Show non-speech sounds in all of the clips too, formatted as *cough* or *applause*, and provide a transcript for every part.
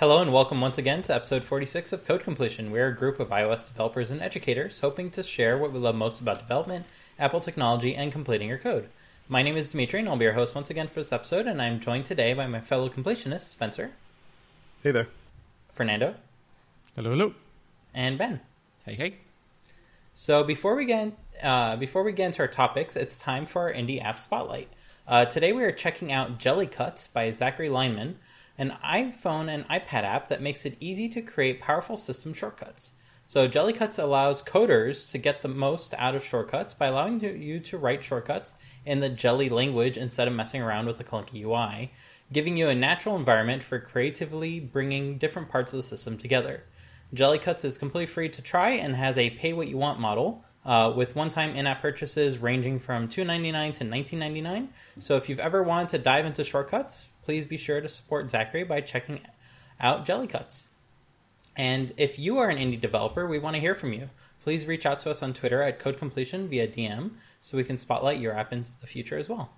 Hello and welcome once again to episode 46 of Code Completion. We're a group of iOS developers and educators hoping to share what we love most about development, Apple technology, and completing your code. My name is Dimitri and I'll be your host once again for this episode, and I'm joined today by my fellow completionists, Spencer, Hey there. Fernando, Hello, hello. and Ben. Hey, hey. So before we get uh, before we get into our topics, it's time for our indie app spotlight. Uh, today we are checking out Jellycuts by Zachary Lineman, an iPhone and iPad app that makes it easy to create powerful system shortcuts. So Jellycuts allows coders to get the most out of shortcuts by allowing you to write shortcuts in the Jelly language instead of messing around with the clunky UI, giving you a natural environment for creatively bringing different parts of the system together. Jellycuts is completely free to try and has a pay what you want model uh, with one-time in-app purchases ranging from $2.99 to $19.99. So if you've ever wanted to dive into shortcuts, please be sure to support Zachary by checking out Jellycuts. And if you are an indie developer, we want to hear from you. Please reach out to us on Twitter at Code Completion via DM so we can spotlight your app into the future as well.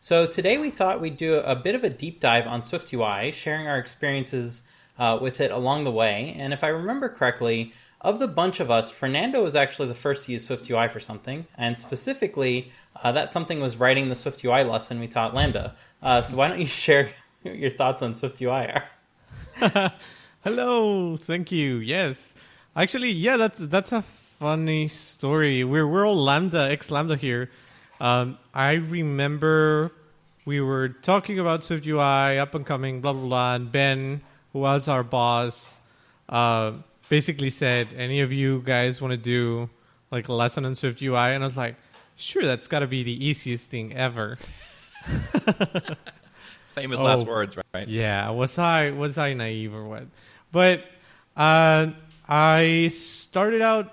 So today we thought we'd do a bit of a deep dive on SwiftUI, sharing our experiences uh, with it along the way. And if I remember correctly, of the bunch of us, Fernando was actually the first to use SwiftUI for something, and specifically, uh, that something was writing the SwiftUI lesson we taught Lambda. Uh, so why don't you share *laughs* your thoughts on SwiftUI? *laughs* Hello, thank you. Yes, actually, yeah, that's that's a funny story. We're we're all lambda ex lambda here. Um, I remember we were talking about Swift UI, up and coming, blah blah blah, and Ben, who was our boss, uh, basically said, "Any of you guys want to do like a lesson on Swift UI?" And I was like, "Sure, that's got to be the easiest thing ever." *laughs* Famous Oh. last words, right? Yeah, was I was I naive or what? But uh, I started out.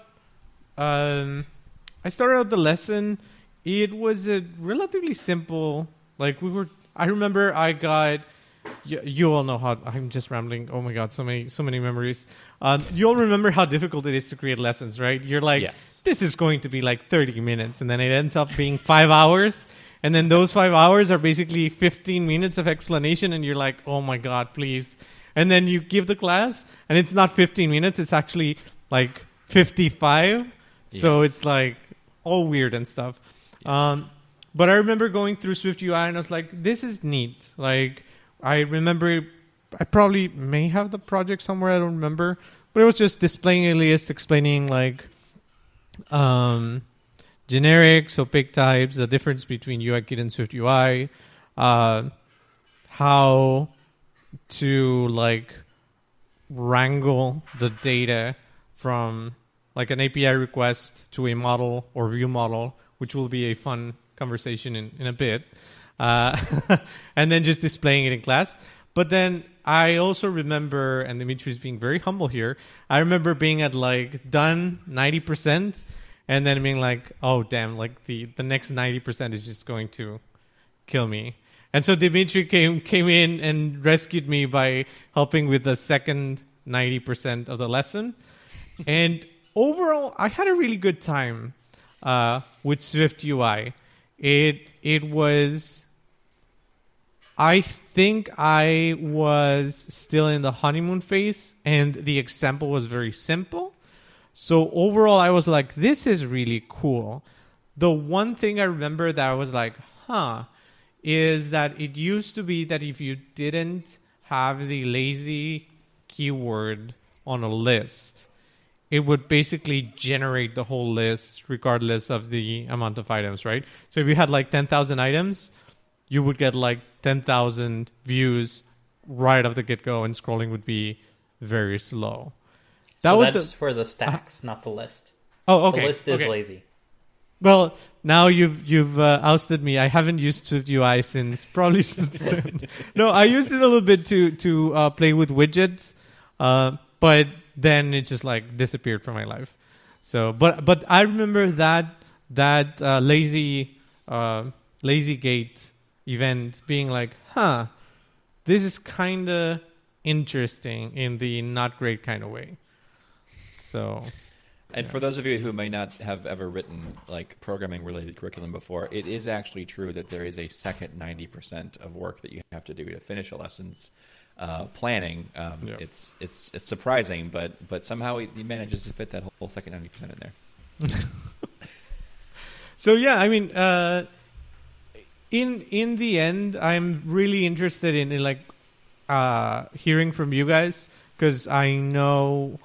Um, I started out the lesson. It was a relatively simple. Like we were. I remember I got. You, you all know how I'm just rambling. Oh my god, so many so many memories. Um, you all remember how difficult it is to create lessons, right? You're like, Yes. this is going to be like 30 minutes, and then it ends up being five hours. And then those five hours are basically 15 minutes of explanation, and you're like, oh my God, please. And then you give the class, and it's not 15 minutes, it's actually like 55. So it's like all weird and stuff. Um, but I remember going through Swift UI, and I was like, this is neat. Like, I remember, I probably may have the project somewhere, I don't remember. But it was just displaying a list, explaining like, um, generics, opaque types, the difference between UIKit and Swift UI, uh, how to like wrangle the data from like an API request to a model or view model, which will be a fun conversation in, in a bit. Uh, *laughs* and then just displaying it in class. But then I also remember, and Dimitri's being very humble here, I remember being at like done 90% and then being like, oh, damn, like the, the next 90% is just going to kill me. And so Dimitri came, came in and rescued me by helping with the second 90% of the lesson. and overall, I had a really good time uh, with Swift UI. It, it was I think I was still in the honeymoon phase, and the example was very simple. So overall, I was like, this is really cool. The one thing I remember that I was like, huh, is that it used to be that if you didn't have the lazy keyword on a list, it would basically generate the whole list regardless of the amount of items, right? So if you had like 10,000 items, you would get like 10,000 views right off the get go, and scrolling would be very slow. That so was that's the. for the stacks, not the list. Oh, okay. The list is okay. lazy. Well, now you've you've uh, ousted me. I haven't used Swift UI since probably *laughs* since then. no, I used it a little bit to to uh, play with widgets, uh, but then it just like disappeared from my life. So, but but I remember that that uh, lazy uh, lazy gate event being like, huh, this is kind of interesting in the not great kind of way. So And for those of you who may not have ever written like programming related curriculum before, it is actually true that there is a second 90% of work that you have to do to finish a lessons. uh, planning, um, Yeah. it's it's it's surprising, but but somehow he, he manages to fit that whole second ninety percent in there. *laughs* So yeah, I mean, uh, in in the end, I'm really interested in, in like uh, hearing from you guys because I know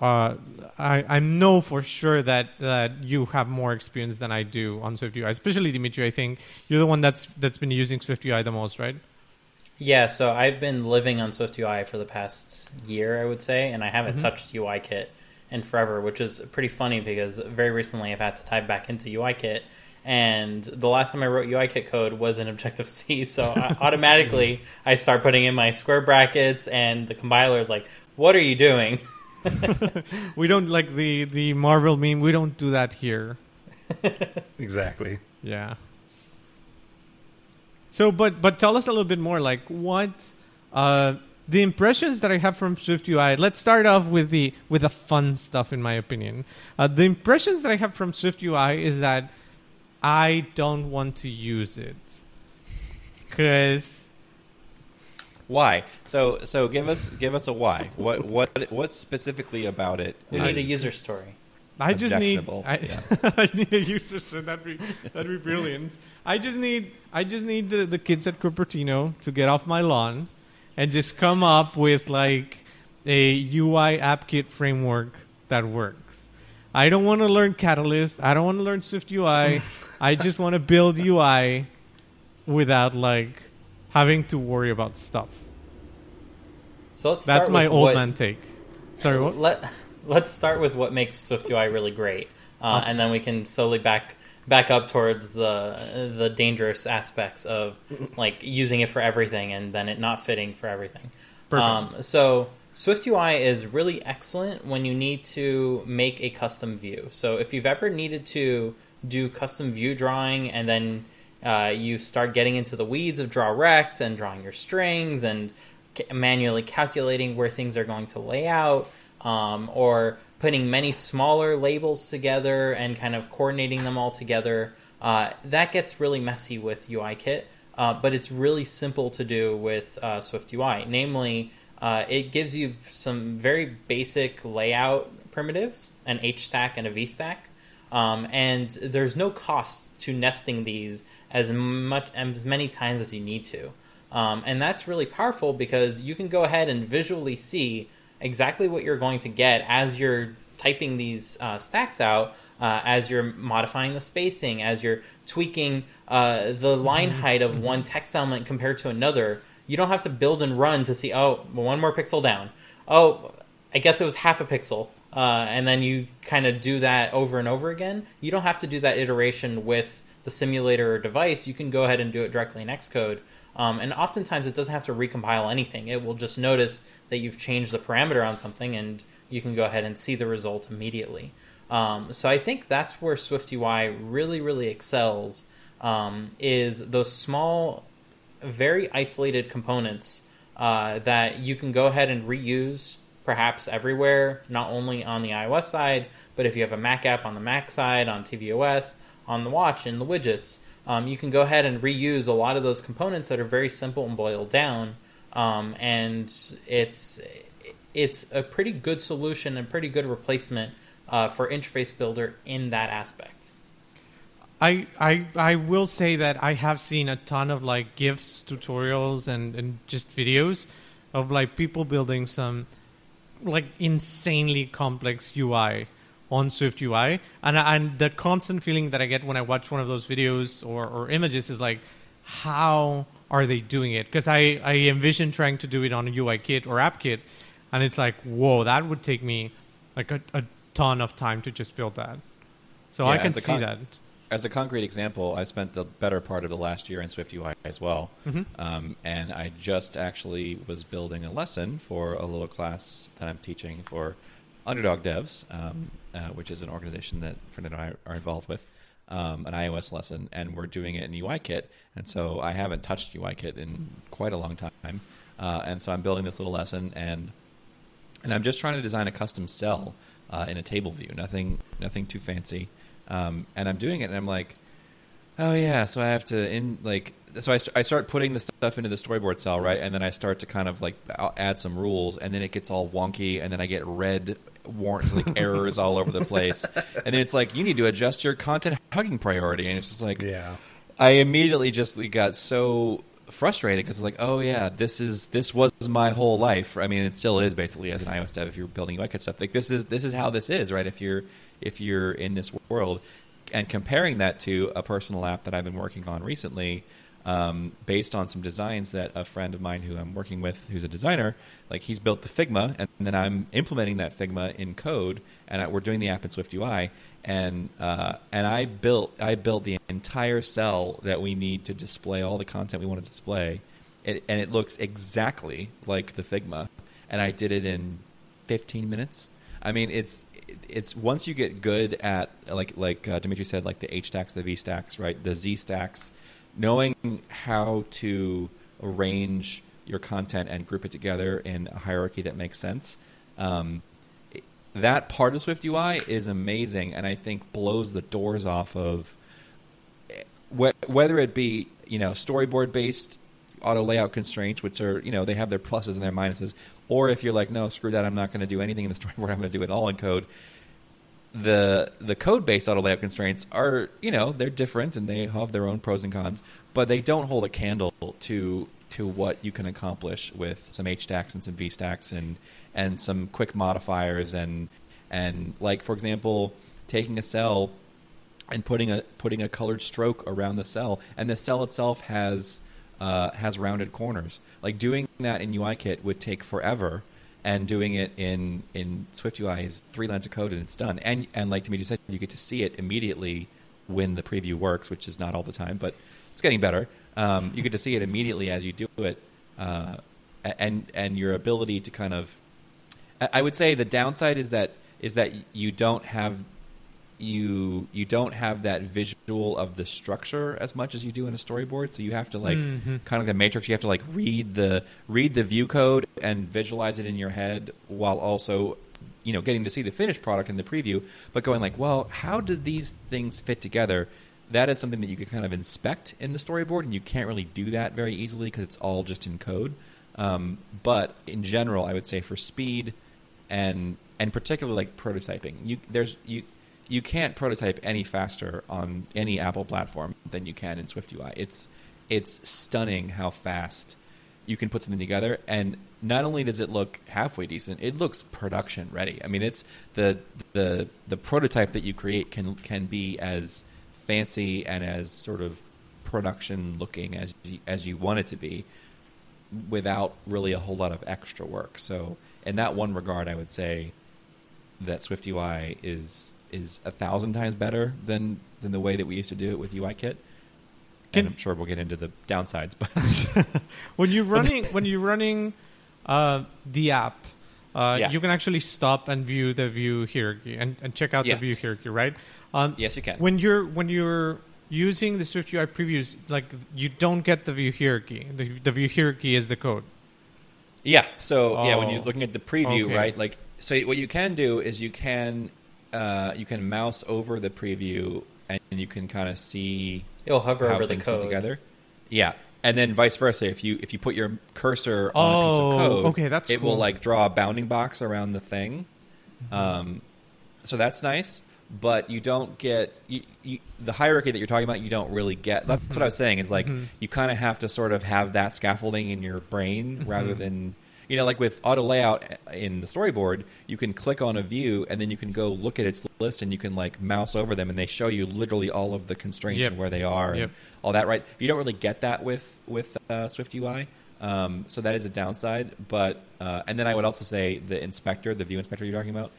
uh, I I know for sure that that you have more experience than I do on SwiftUI. Especially Dimitri, I think you're the one that's that's been using SwiftUI the most, right? Yeah, so I've been living on SwiftUI for the past year, I would say, and I haven't Mhm. touched UIKit in forever, which is pretty funny because very recently I've had to dive back into UIKit, and the last time I wrote UIKit code was in *laughs* Objective C, so I, *laughs* automatically I start putting in my square brackets, and the compiler is like, "What are you doing?" *laughs* We don't like the the Marvel meme. We don't do that here. *laughs* Exactly. Yeah. So, but but tell us a little bit more. Like, what uh, the impressions that I have from SwiftUI. Let's start off with the with the fun stuff, in my opinion. Uh, the impressions that I have from SwiftUI is that I don't want to use it because Why? So so give us give us a why. What what what specifically about it? We need a user story. I just need I, yeah. *laughs* I need a user story. that'd be that'd be brilliant. I just need I just need the, the kids at Cupertino to get off my lawn and just come up with like a UI app kit framework that works. I don't want to learn Catalyst. I don't want to learn Swift UI. I just want to build UI without like having to worry about stuff. So let's start That's my old what, man take. Sorry, what? Let Let's start with what makes SwiftUI really great, uh, Awesome. and then we can slowly back back up towards the the dangerous aspects of like using it for everything and then it not fitting for everything. Um, so SwiftUI is really excellent when you need to make a custom view. So if you've ever needed to do custom view drawing and then uh, you start getting into the weeds of draw rect and drawing your strings and ca- manually calculating where things are going to lay out, um, or putting many smaller labels together and kind of coordinating them all together, uh, that gets really messy with UIKit. Uh, but it's really simple to do with uh, SwiftUI. Namely, uh, it gives you some very basic layout primitives, an H stack and a V stack, um, and there's no cost to nesting these as much as many times as you need to. Um, and that's really powerful because you can go ahead and visually see exactly what you're going to get as you're typing these uh, stacks out, uh, as you're modifying the spacing, as you're tweaking uh, the line height of one text element compared to another. You don't have to build and run to see, oh, one more pixel down. Oh, I guess it was half a pixel. Uh, and then you kind of do that over and over again. You don't have to do that iteration with the simulator or device. You can go ahead and do it directly in Xcode. Um, and oftentimes it doesn't have to recompile anything. It will just notice that you've changed the parameter on something and you can go ahead and see the result immediately. Um, so I think that's where SwiftUI really, really excels um, is those small, very isolated components uh, that you can go ahead and reuse perhaps everywhere, not only on the iOS side, but if you have a Mac app on the Mac side, on tvOS, on the watch, in the widgets, um, you can go ahead and reuse a lot of those components that are very simple and boiled down. Um, and it's it's a pretty good solution and pretty good replacement uh, for Interface Builder in that aspect. I, I I will say that I have seen a ton of like GIFs, tutorials, and, and just videos of like people building some like insanely complex UI on Swift UI, and and the constant feeling that I get when I watch one of those videos or, or images is like, how are they doing it? Because I I envision trying to do it on a UI kit or app kit, and it's like, whoa, that would take me like a, a ton of time to just build that. So I can see con- that. As a concrete example, I spent the better part of the last year in SwiftUI as well, Mhm. um, and I just actually was building a lesson for a little class that I'm teaching for Underdog Devs, um, uh, which is an organization that Fernando and I are involved with, um, an iOS lesson, and we're doing it in UIKit, and so I haven't touched UIKit in quite a long time, uh, and so I'm building this little lesson, and and I'm just trying to design a custom cell uh, in a table view, nothing nothing too fancy. Um, and I'm doing it, and I'm like, oh yeah, so I have to in like so I, st- I start putting the stuff into the storyboard cell right, and then I start to kind of like add some rules, and then it gets all wonky, and then I get red warrant like *laughs* errors all over the place, and then it's like you need to adjust your content hugging priority, and it's just like Yeah. I immediately just got so frustrated because it's like, oh yeah, this is this was my whole life. I mean, it still is basically as an iOS dev if you're building UIKit stuff. Like this is this is how this is, right? If you're if you're in this world, and comparing that to a personal app that I've been working on recently. Um, based on some designs that a friend of mine who I'm working with, who's a designer, like he's built the Figma, and then I'm implementing that Figma in code, and I, we're doing the app in Swift UI, and uh, and I built I built the entire cell that we need to display all the content we want to display, it, and it looks exactly like the Figma, and I did it in 15 minutes. I mean, it's it's once you get good at like like uh, Dimitri said, like the H stacks, the V stacks, right, the Z stacks, knowing how to arrange your content and group it together in a hierarchy that makes sense. Um, that part of Swift UI is amazing, and I think blows the doors off of wh- whether it be you know storyboard based auto layout constraints, which are you know they have their pluses and their minuses, or if you're like no screw that, I'm not going to do anything in the *laughs* storyboard, I'm going to do it all in code. The the code based auto layout constraints are you know they're different and they have their own pros and cons, but they don't hold a candle to to what you can accomplish with some H stacks and some V stacks and and some quick modifiers and and like for example taking a cell and putting a putting a colored stroke around the cell, and the cell itself has uh, has rounded corners. Like doing that in UIKit would take forever, and doing it in in Swift UI is three lines of code and it's done. And and like Dimitri said, you get to see it immediately when the preview works, which is not all the time, but it's getting better. Um, you get to see it immediately as you do it, uh, and and your ability to kind of I would say the downside is that is that you don't have you you don't have that visual of the structure as much as you do in a storyboard. So you have to like Mhm. kind of the matrix. You have to like read the read the view code and visualize it in your head while also you know getting to see the finished product in the preview, but going like, well, how did these things fit together? That is something that you can kind of inspect in the storyboard, and you can't really do that very easily because it's all just in code. Um, but in general, I would say for speed and and particularly like prototyping, you there's you you can't prototype any faster on any Apple platform than you can in Swift UI. It's it's stunning how fast you can put something together and not only does it look halfway decent, it looks production ready. I mean, it's the the the prototype that you create can can be as fancy and as sort of production looking as you, as you want it to be without really a whole lot of extra work. So, in that one regard, I would say that Swift UI is is a thousand times better than than the way that we used to do it with UIKit. Can- and I'm sure we'll get into the downsides, but *laughs* when you're running when you're running uh, the app, uh, Yeah. you can actually stop and view the view hierarchy and, and check out Yes. the view hierarchy, right? Um, yes, you can. When you're when you're using the Swift UI previews, like you don't get the view hierarchy. The, the view hierarchy is the code. Yeah. So yeah, when you're Oh. looking at the preview, Okay. right? Like, so what you can do is you can uh, you can mouse over the preview and you can kind of see It'll hover how over the things fit code. together. Yeah, and then vice versa. If you if you put your cursor on a piece Oh, of code, okay, that's it will like draw a bounding box around the thing. Mm-hmm. Um, so that's nice, but you don't get you, you, the hierarchy that you're talking about. You don't really get. That's what I was saying. Is like Mhm. you kind of have to sort of have that scaffolding in your brain rather Mhm. than you know like with auto layout in the storyboard you can click on a view and then you can go look at its list and you can like mouse over them and they show you literally all of the constraints Yep. and where they are Yep. and all that right you don't really get that with with uh, swift ui um, so that is a downside but uh, and then i would also say the inspector the view inspector you're talking about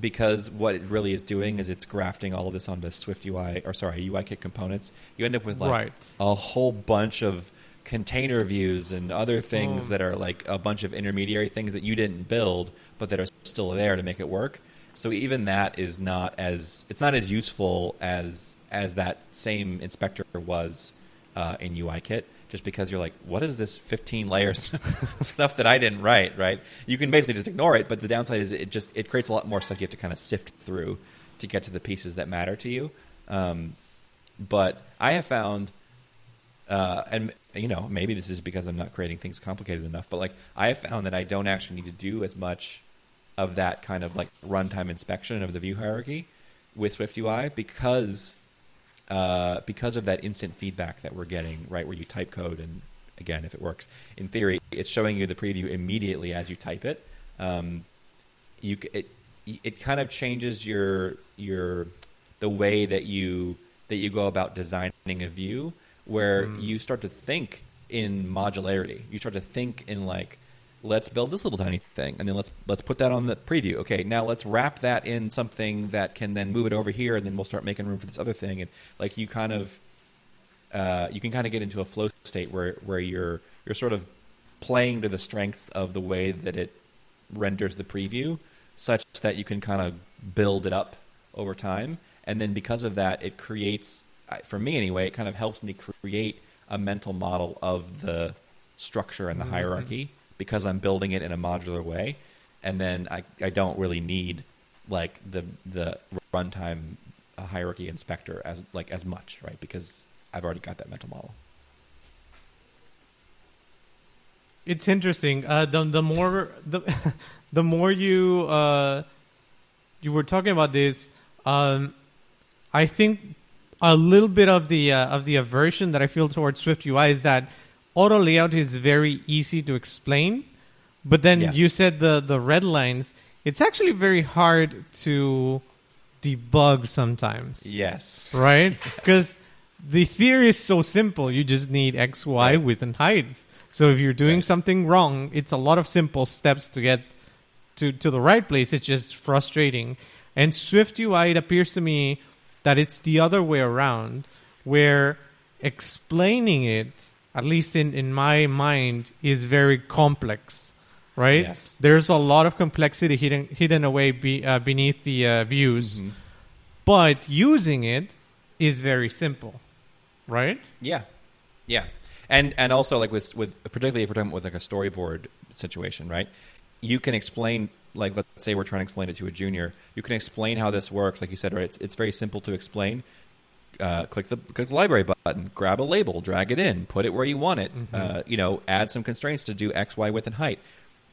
because what it really is doing is it's grafting all of this onto Swift UI or sorry UIKit components. You end up with like Right. a whole bunch of container views and other things Oh. that are like a bunch of intermediary things that you didn't build but that are still there to make it work. So even that is not as it's not as useful as as that same inspector was uh, in UIKit. Just because you're like, what is this 15 layers *laughs* of stuff that I didn't write? Right? You can basically just ignore it, but the downside is it just it creates a lot more stuff you have to kind of sift through to get to the pieces that matter to you. Um, but I have found, uh, and you know, maybe this is because I'm not creating things complicated enough, but like I have found that I don't actually need to do as much of that kind of like runtime inspection of the view hierarchy with SwiftUI because uh, because of that instant feedback that we're getting, right, where you type code and again, if it works, in theory, it's showing you the preview immediately as you type it. Um, you it it kind of changes your your the way that you that you go about designing a view, where you start to think in modularity. You start to think in like let's build this little tiny thing and then let's let's put that on the preview. Okay now let's wrap that in something that can then move it over here and then we'll start making room for this other thing. And like you kind of uh, you can kind of get into a flow state where where you're you're sort of playing to the strengths of the way that it renders the preview such that you can kind of build it up over time. And then because of that it creates for me anyway it kind of helps me create a mental model of the structure and the hierarchy because I'm building it in a modular way. And then I, I don't really need like the the runtime hierarchy inspector as like as much right? Because I've already got that mental model. It's interesting. Uh, the the more the *laughs* the more you uh, you were talking about this, um, I think a little bit of the uh, of the aversion that I feel towards Swift UI is that auto layout is very easy to explain, but then Yeah. you said the the red lines. It's actually very hard to debug sometimes yes right? *laughs* Because the theory is so simple. You just need X, Y, Right. width, and height. So if you're doing Right. something wrong, it's a lot of simple steps to get to, to the right place. It's just frustrating. And Swift UI, it appears to me that it's the other way around, where explaining it, at least in, in my mind, is very complex, right? Yes. There's a lot of complexity hidden, hidden away be, uh, beneath the uh, views Mhm. but using it is very simple, right? Yeah, yeah, and and also like with with particularly if we're talking with like a storyboard situation, right? You can explain like let's say we're trying to explain it to a junior. You can explain how this works, like you said, right? It's it's very simple to explain. Uh, click the click the library button, grab a label, drag it in, put it where you want it. Uh, you know, add some constraints to do X, Y, width, and height.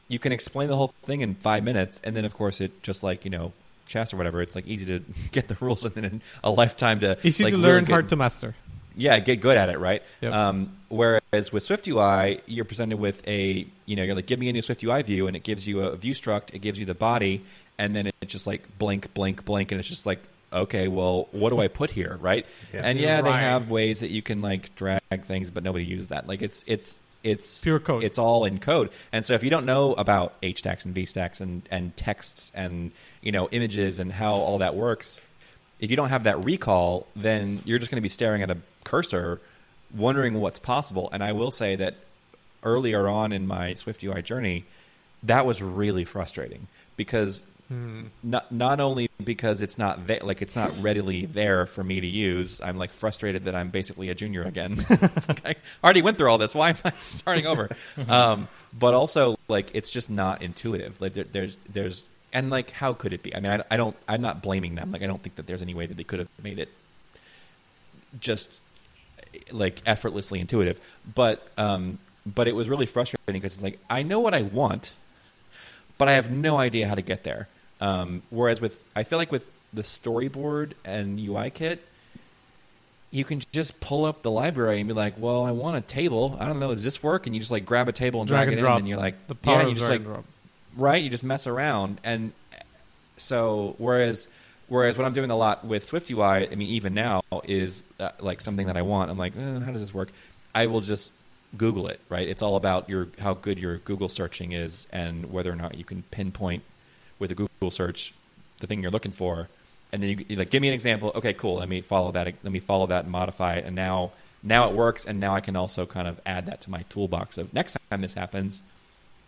You can explain the whole thing in five minutes, and then of course it just like you know chess or whatever. It's like easy to *laughs* get the rules, *laughs* and then a lifetime to Easy like, to really learn, get- hard to master. yeah, get good at it, right? Yep. Um, whereas with Swift UI, you're presented with a, you know, you're like, give me a new Swift UI view, and it gives you a view struct, it gives you the body, and then it's just like blink, blink, blink, and it's just like, okay, well, what do I put here, right? Yeah. And yeah, they have ways that you can like drag things, but nobody uses that. Like it's it's it's Pure code. It's all in code, and so if you don't know about H stacks and V stacks and and texts and you know images and how all that works, if you don't have that recall, then you're just going to be staring at a cursor, wondering what's possible. And I will say that earlier on in my Swift UI journey, that was really frustrating because not not only because it's not there, like it's not readily there for me to use. I'm like frustrated that I'm basically a junior again. *laughs* Like, I already went through all this. Why am I starting over? *laughs* um, but also like it's just not intuitive. Like there, there's there's and like how could it be? I mean, I, I don't. I'm not blaming them. Like I don't think that there's any way that they could have made it just like effortlessly intuitive. But um, but it was really frustrating because it's like I know what I want, but I have no idea how to get there. Um, whereas with I feel like with the storyboard and UI kit, you can just pull up the library and be like, "Well, I want a table. I don't know, does this work?" And you just like grab a table and Drag drag, and it drop. in, and you're like, The power "Yeah." You just like right? You just mess around, and so whereas whereas what I'm doing a lot with Swift UI, I mean, even now is uh, like something that I want. I'm like, eh, how does this work? I will just Google it. Right? It's all about your how good your Google searching is, and whether or not you can pinpoint with a Google search the thing you're looking for, and then you, you like give me an example. Okay, cool. Let me follow that. Let me follow that and modify it, and now now it works, and now I can also kind of add that to my toolbox of next time this happens,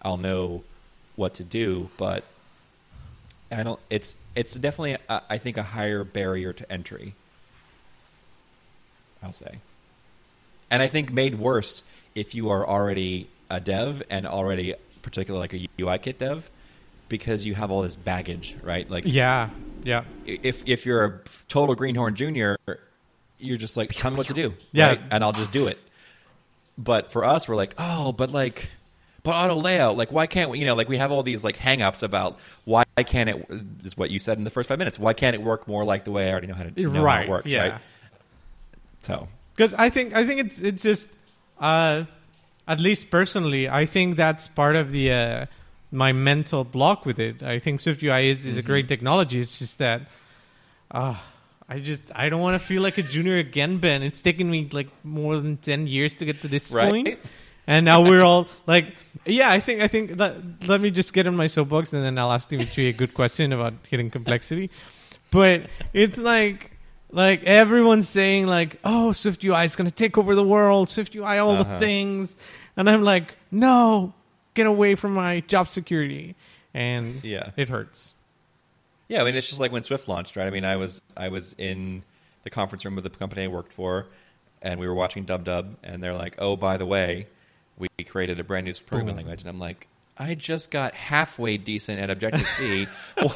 I'll know what to do, but I don't. It's it's definitely uh, I think a higher barrier to entry. I'll say, and I think made worse if you are already a dev and already particularly like a UI kit dev, because you have all this baggage, right? Like Yeah, yeah. if if you're a total greenhorn junior, you're just like, tell me what to do, *laughs* Yeah. right? and I'll just do it. But for us, we're like, oh, but like, but auto layout, like, why can't we? You know, like we have all these like hangups about why can't it? Is what you said in the first five minutes. Why can't it work more like the way I already know how to know how it works, yeah. right? So because I think I think it's it's just uh, at least personally, I think that's part of the uh, my mental block with it. I think SwiftUI is, is a great technology. It's just that uh, I just I don't want to feel like a junior again, Ben. It's taken me like more than ten years to get to this Right. point. And now we're all like, yeah, I think I think that, let me just get in my soapbox and then I'll ask Dimitri a good question about hidden complexity. But it's like like everyone's saying like, oh, Swift UI is going to take over the world. Swift UI all the Uh-huh. things, and I'm like, no, get away from my job security, and Yeah. it hurts. Yeah, I mean it's just like when Swift launched, right? I mean, I was I was in the conference room with the company I worked for, and we were watching Dub Dub, and they're like, "Oh, by the way, we created a brand new programming language," and I'm like, "I just got halfway decent at Objective C. *laughs*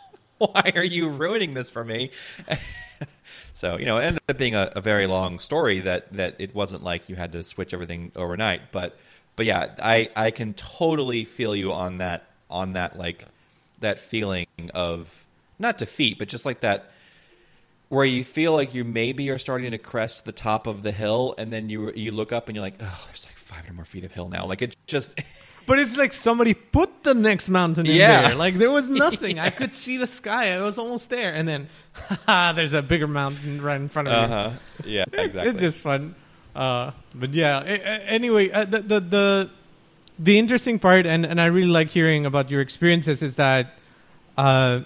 *laughs* Why are you ruining this for me?" *laughs* so you know, it ended up being a, a very long story that that it wasn't like you had to switch everything overnight, but but yeah, I I can totally feel you on that on that like that feeling of not defeat, but just like that where you feel like you maybe are starting to crest the top of the hill, and then you you look up and you're like, oh, there's like 500 more feet of hill now. Like it just *laughs* But it's like somebody put the next mountain in Yeah. there. Like there was *laughs* nothing. I could see the sky. I was almost there, and then *laughs* there's a bigger mountain right in front of uh me. yeah exactly It's just fun. Uh, but yeah. anyway, uh, the, the the the interesting part, and and I really like hearing about your experiences, is that uh,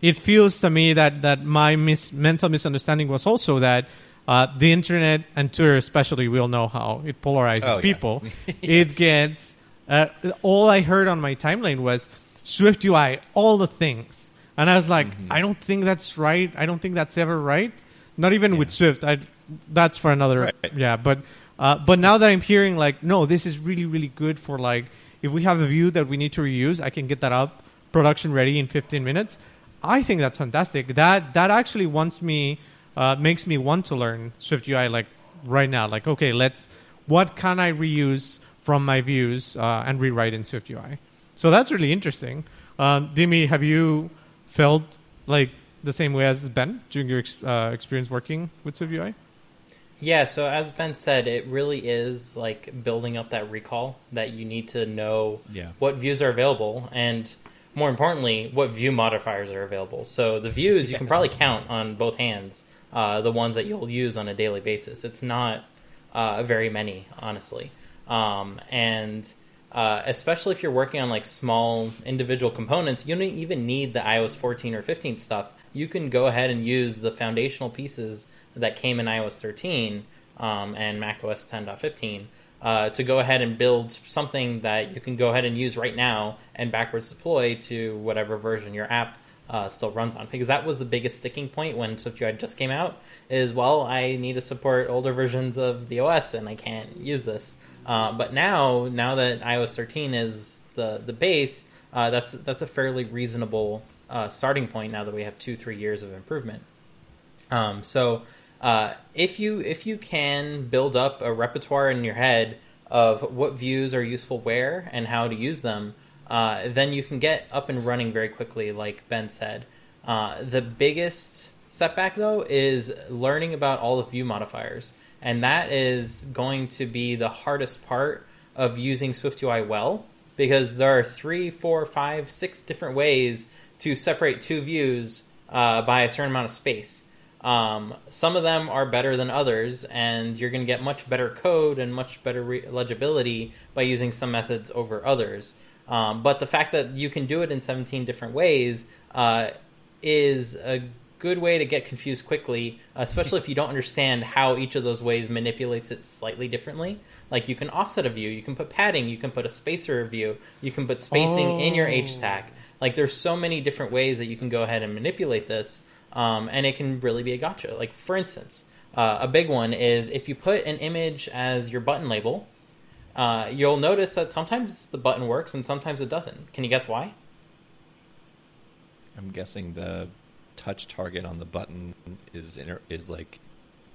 it feels to me that that my mis- mental misunderstanding was also that. Uh, the internet and Twitter, especially, we all know how it polarizes Oh, yeah. people. *laughs* Yes. It gets uh, all I heard on my timeline was Swift UI, all the things, and I was like, Mm-hmm. I don't think that's right. I don't think that's ever right. Not even with Swift. I, that's for another. Right. Yeah, but uh, but now that I'm hearing like, no, this is really really good for like if we have a view that we need to reuse, I can get that up production ready in 15 minutes. I think that's fantastic. That that actually wants me uh, makes me want to learn Swift UI like right now. Like, okay, let's what can I reuse from my views uh, and rewrite in Swift UI. So that's really interesting. Um, Dimi, have you felt like the same way as Ben during your ex- uh, experience working with Swift UI? Yeah, so as Ben said, it really is like building up that recall that you need to know Yeah. what views are available and more importantly, what view modifiers are available. So the views you can probably count on both hands, uh, the ones that you'll use on a daily basis. It's not uh, very many, honestly. Um, and uh, especially if you're working on like small individual components, you don't even need the iOS 14 or 15 stuff. You can go ahead and use the foundational pieces that came in iOS 13 um, and macOS 10.15 uh, to go ahead and build something that you can go ahead and use right now and backwards deploy to whatever version your app uh, still runs on. Because that was the biggest sticking point when SwiftUI just came out. Is well, I need to support older versions of the OS and I can't use this. Uh, but now, now that iOS 13 is the the base, uh, that's that's a fairly reasonable uh, starting point. Now that we have two three years of improvement. Um, so uh, if you if you can build up a repertoire in your head of what views are useful where and how to use them, uh, then you can get up and running very quickly, like Ben said. Uh, the biggest setback though is learning about all the view modifiers, and that is going to be the hardest part of using SwiftUI well because there are three, four, five, six different ways to separate two views uh, by a certain amount of space. Um, some of them are better than others, and you're going to get much better code and much better re- legibility by using some methods over others. Um, but the fact that you can do it in 17 different ways uh, is a good way to get confused quickly, especially if you don't understand how each of those ways manipulates it slightly differently. Like you can offset a view, you can put padding, you can put a spacer view, you can put spacing in your H Oh. stack. Like there's so many different ways that you can go ahead and manipulate this, um, and it can really be a gotcha. Like for instance, uh, a big one is if you put an image as your button label, uh, you'll notice that sometimes the button works and sometimes it doesn't. Can you guess why? I'm guessing the touch target on the button is inter- is like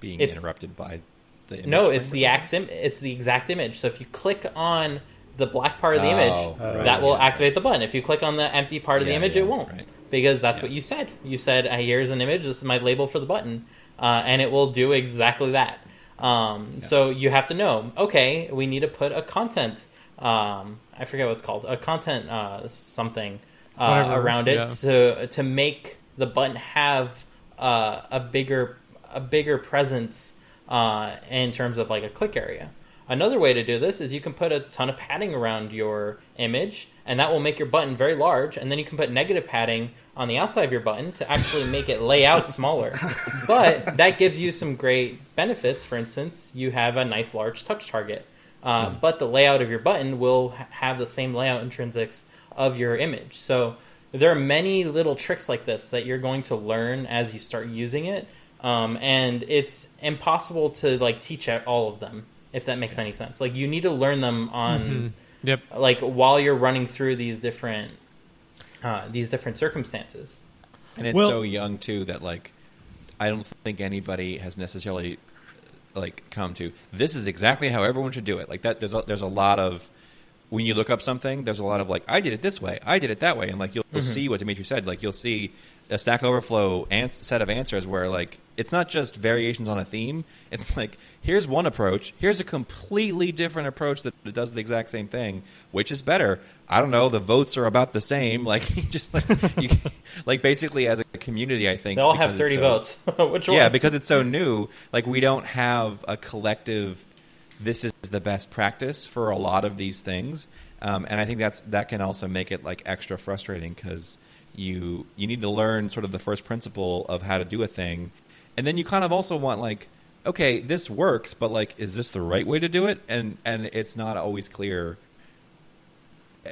being It's- interrupted by the image No, it's the something? exact it's the exact image. So if you click on the black part of the Oh, image, right, that will yeah, activate the button. If you click on the empty part of the image, yeah, it won't, right. because that's Yeah. what you said. You said, "Hey, "Here's an image. This is my label for the button," uh, and it will do exactly that. Um, So you have to know. Okay, we need to put a content. Um, I forget what it's called. A content uh, something uh, Whatever, around it yeah. to to make the button have uh, a bigger a bigger presence uh, in terms of like a click area. Another way to do this is you can put a ton of padding around your image, and that will make your button very large. And then you can put negative padding on the outside of your button to actually make it lay out smaller. But that gives you some great benefits. For instance, you have a nice large touch target, uh, but the layout of your button will ha- have the same layout intrinsics of your image. So there are many little tricks like this that you're going to learn as you start using it, um, and it's impossible to like teach all of them if that makes any sense. Like you need to learn them on Mhm. Yep. like while you're running through these different uh, these different circumstances. And it's Well- so young too that like I don't think anybody has necessarily like come to this is exactly how everyone should do it. Like that there's a, there's a lot of when you look up something, there's a lot of like I did it this way, I did it that way, and like you'll, you'll see what Dimitri said. Like you'll see a Stack Overflow ans- set of answers where like it's not just variations on a theme. It's *laughs* like here's one approach, here's a completely different approach that does the exact same thing. Which is better? I don't know. The votes are about the same. *laughs* Like you just like you, *laughs* like basically as a community, I think They all have thirty so- votes. Which one? yeah, because it's so new. Like we don't have a collective. This is the best practice for a lot of these things, um, and I think that's that can also make it like extra frustrating because you you need to learn sort of the first principle of how to do a thing, and then you kind of also want like, okay, this works, but like, is this the right way to do it? And and it's not always clear.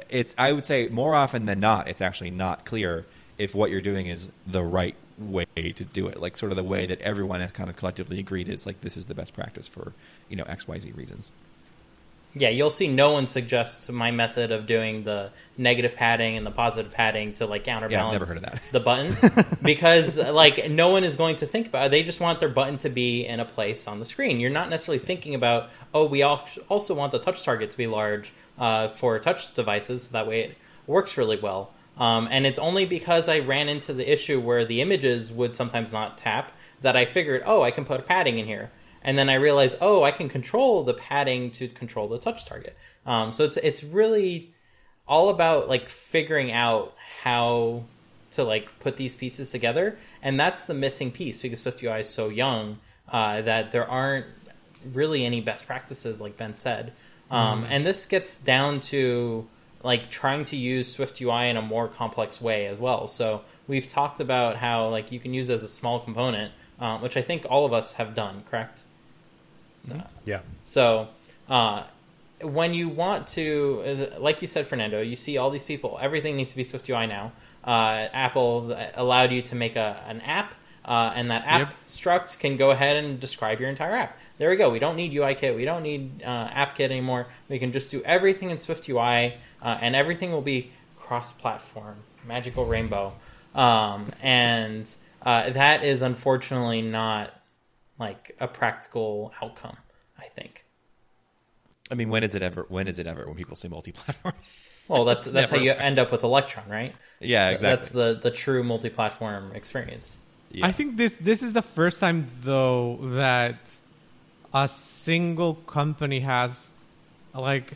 It's I would say more often than not, it's actually not clear if what you're doing is the right way to do it. Like sort of the way that everyone has kind of collectively agreed is like this is the best practice for you know X Y Z reasons. Yeah, you'll see no one suggests my method of doing the negative padding and the positive padding to like counterbalance never heard of that. *laughs* the button *laughs* because like no one is going to think about it. They just want their button to be in a place on the screen. You're not necessarily thinking about, oh, we al- also want the touch target to be large uh, for touch devices. That way it works really well. Um, and it's only because I ran into the issue where the images would sometimes not tap that I figured, oh, I can put padding in here and then I realized, oh, I can control the padding to control the touch target. Um, so it's it's really all about like figuring out how to like put these pieces together, and that's the missing piece because SwiftUI is so young uh, that there aren't really any best practices, like Ben said. Um, And this gets down to like trying to use SwiftUI in a more complex way as well. So we've talked about how like you can use it as a small component, uh, which I think all of us have done. Correct. Yeah. So, uh, when you want to, uh, like you said, Fernando, you see all these people. Everything needs to be SwiftUI now. Uh, Apple allowed you to make a, an app, uh, and that app Yep. struct can go ahead and describe your entire app. There we go. We don't need UIKit. We don't need uh, AppKit anymore. We can just do everything in SwiftUI, uh, and everything will be cross-platform, magical rainbow. Um, and uh, that is unfortunately not like a practical outcome. I think. I mean, when is it ever? When is it ever? When people say multi-platform? *laughs* Well, that's It's that's how you end up with Electron, right? yeah, exactly. That's the the true multi-platform experience. Yeah. I think this this is the first time though that a single company has like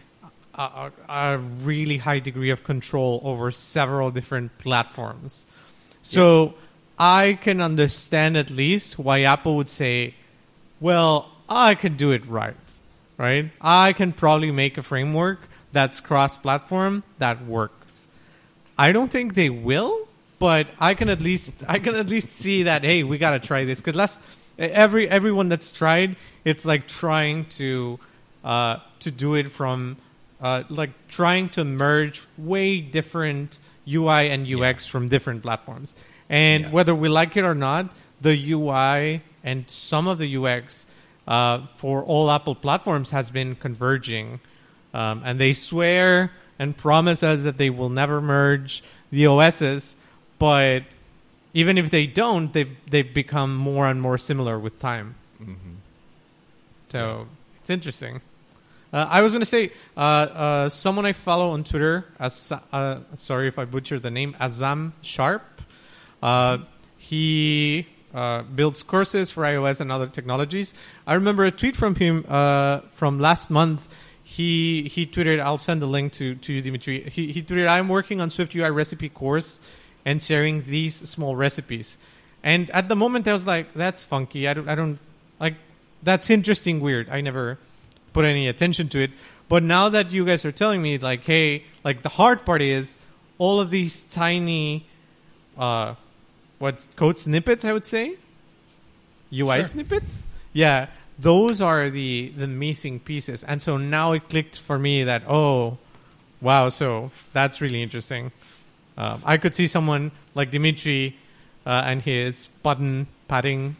a, a, a really high degree of control over several different platforms. So I can understand at least why Apple would say, "Well, I can do it right." Right? I can probably make a framework that's cross-platform that works. I don't think they will, but I can at least I can at least see that hey, we gotta try this because last every everyone that's tried, it's like trying to uh, to do it from uh, like trying to merge way different UI and UX from different platforms, and Yeah. whether we like it or not, the UI and some of the UX uh, for all Apple platforms has been converging. Um, and they swear and promise us that they will never merge the OSs, but even if they don't, they've they've become more and more similar with time. hmm So it's interesting. Uh, I was going to say, uh, uh, someone I follow on Twitter, as, uh, sorry if I butcher the name, Azam Sharp. Uh, he uh, builds courses for iOS and other technologies. I remember a tweet from him uh, from last month. He he tweeted, "I'll send the link to to you, Dimitri." He he tweeted, "I'm working on Swift UI recipe course and sharing these small recipes." And at the moment, I was like, "That's funky. I don't I don't like that's interesting. Weird. I never." put any attention to it. But now that you guys are telling me, like, hey, like the hard part is all of these tiny, uh, what code snippets? I would say, UI Sure. snippets. Yeah, those are the the missing pieces. And so now it clicked for me that oh, wow, so that's really interesting. Um, I could see someone like Dimitri uh, and his button padding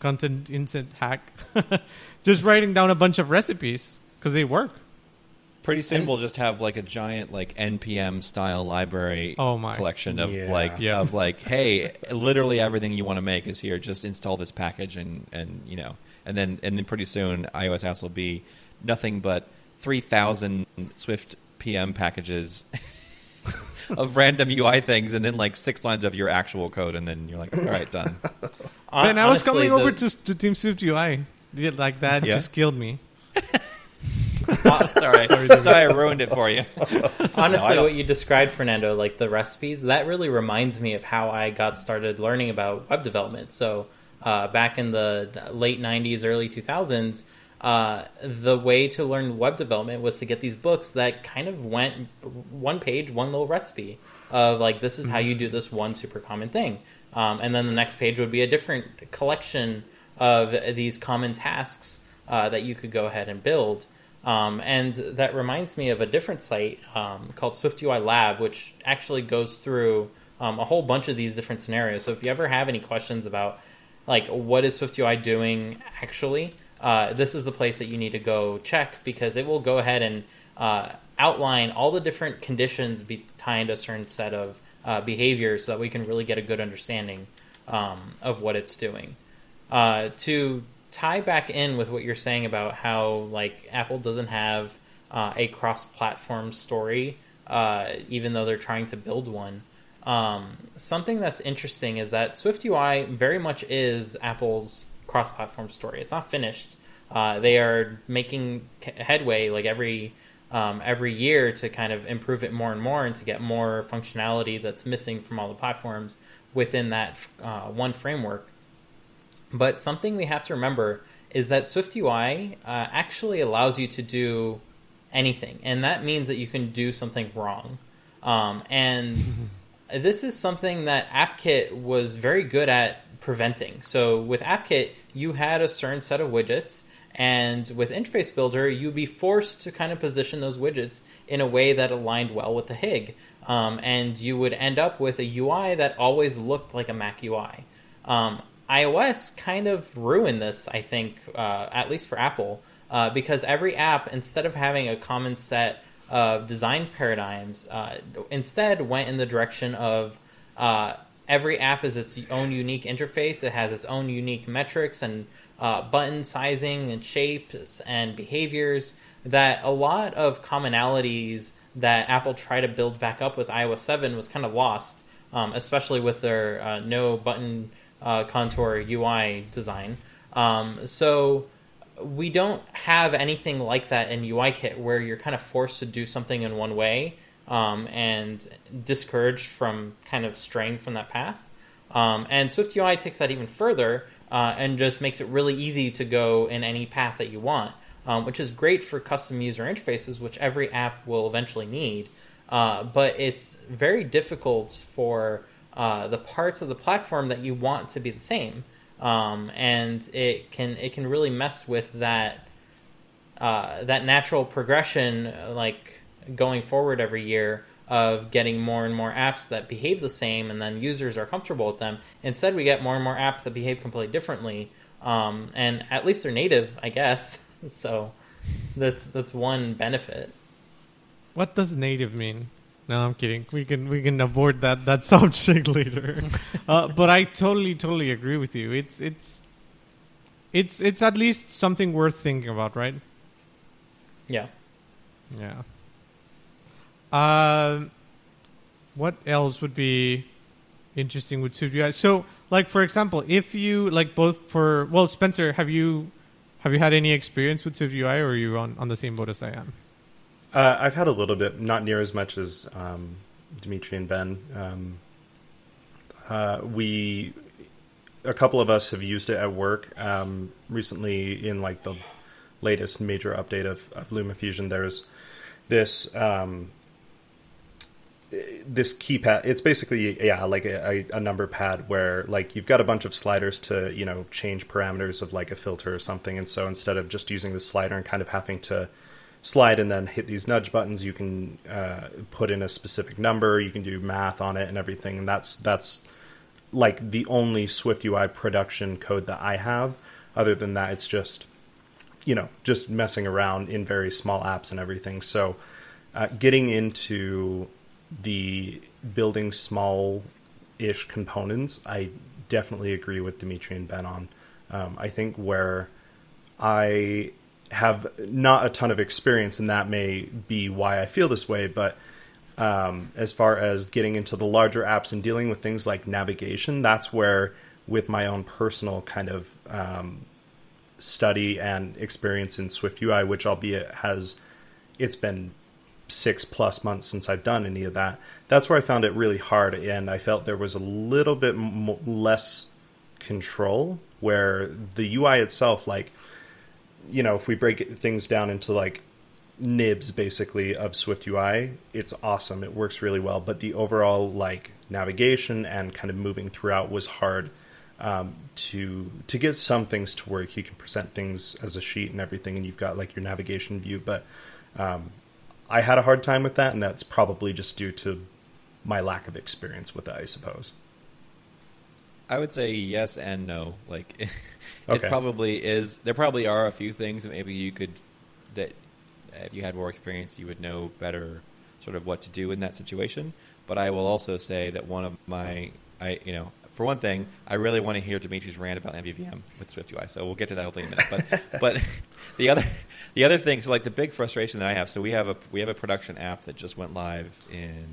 content instant hack *laughs* just writing down a bunch of recipes because they work. Pretty soon we'll just have like a giant like npm style library Oh my. collection of Yeah. like Yeah. of like *laughs* hey literally everything you want to make is here just install this package and and you know and then and then pretty soon iOS apps will be nothing but 3000 Swift PM packages *laughs* of random UI things and then like six lines of your actual code and then you're like all right done Hon- Man, I was honestly, coming the- over to, to Team Swift UI. Yeah, Like that Yeah. just killed me. *laughs* *laughs* oh, sorry sorry I ruined it for you *laughs* Honestly, don't- what you described, Fernando, like the recipes, that really reminds me of how I got started learning about web development. So, uh, back in the late 90s, early 2000s, uh, the way to learn web development was to get these books that kind of went one page, one little recipe of like, this is how you do this one super common thing. Um, and then the next page would be a different collection of these common tasks uh, that you could go ahead and build. Um, and that reminds me of a different site um, called SwiftUI Lab, which actually goes through um, a whole bunch of these different scenarios. So if you ever have any questions about like what is SwiftUI doing actually, uh, this is the place that you need to go check because it will go ahead and uh, outline all the different conditions behind a certain set of uh, behaviors so that we can really get a good understanding um, of what it's doing uh, to tie back in with what you're saying about how like Apple doesn't have uh, a cross-platform story, uh, even though they're trying to build one. Um, something that's interesting is that SwiftUI very much is Apple's cross-platform story. It's not finished. Uh, they are making headway like every um, every year to kind of improve it more and more and to get more functionality that's missing from all the platforms within that uh, one framework. But something we have to remember is that SwiftUI uh, actually allows you to do anything, and that means that you can do something wrong. Um, and *laughs* this is something that AppKit was very good at preventing. So with AppKit, you had a certain set of widgets, and with Interface Builder, you'd be forced to kind of position those widgets in a way that aligned well with the HIG. Um, and you would end up with a UI that always looked like a Mac UI. Um, iOS kind of ruined this, I think, uh, at least for Apple, uh, because every app, instead of having a common set of design paradigms, uh, instead went in the direction of uh, every app is its own unique interface. It has its own unique metrics and uh, button sizing and shapes and behaviors that a lot of commonalities that Apple tried to build back up with iOS 7 was kind of lost, um, especially with their uh, no button uh, contour UI design. Um, so we don't have anything like that in UIKit where you're kind of forced to do something in one way um, and discouraged from kind of straying from that path. Um, and SwiftUI takes that even further uh, and just makes it really easy to go in any path that you want, um, which is great for custom user interfaces, which every app will eventually need. Uh, but it's very difficult for uh, the parts of the platform that you want to be the same, um, and it can it can really mess with that uh, that natural progression, uh, like going forward every year of getting more and more apps that behave the same, and then users are comfortable with them. Instead, we get more and more apps that behave completely differently, um, and at least they're native, I guess. *laughs* So that's that's one benefit. What does native mean? No, I'm kidding. We can we can avoid that that *laughs* subject later. *laughs* uh, but I totally totally agree with you. It's it's it's it's at least something worth thinking about, right? Yeah. Yeah. Um, what else would be interesting with SwiftUI? So, like for example, if you like both for well, Spencer, have you have you had any experience with SwiftUI, or are you on on the same boat as I am? Uh, I've had a little bit, not near as much as um, Dimitri and Ben. Um, uh, we, a couple of us have used it at work um, recently. In like the latest major update of, of LumaFusion, there's this um, this keypad. It's basically yeah, like a, a, number pad where like you've got a bunch of sliders to you know change parameters of like a filter or something, and so instead of just using the slider and kind of having to slide and then hit these nudge buttons, you can uh, put in a specific number. You can do math on it and everything, and that's that's like the only Swift UI production code that I have. Other than that, it's just you know just messing around in very small apps and everything. So uh, getting into the building small ish components, I definitely agree with Dimitri and Ben on. Um, I think where I have not a ton of experience, and that may be why I feel this way, but um, as far as getting into the larger apps and dealing with things like navigation, that's where, with my own personal kind of um, study and experience in Swift UI, which albeit has it's been six plus months since I've done any of that. That's where I found it really hard, and I felt there was a little bit less control. Where the UI itself, like, you know, if we break things down into like nibs basically of Swift UI, it's awesome. It works really well, but the overall like navigation and kind of moving throughout was hard. Um, to to get some things to work, you can present things as a sheet and everything, and you've got like your navigation view. But um, I had a hard time with that, and that's probably just due to my lack of experience with it, I suppose. I would say yes and no. Like, *laughs* it okay. probably is. There probably are a few things that maybe you could that if you had more experience, you would know better, sort of what to do in that situation. But I will also say that one of my, I you know, for one thing, I really want to hear Dimitri's rant about MVVM with SwiftUI. So we'll get to that hopefully in a minute. But *laughs* but *laughs* the other the other thing, so like the big frustration that I have, so we have a we have a production app that just went live in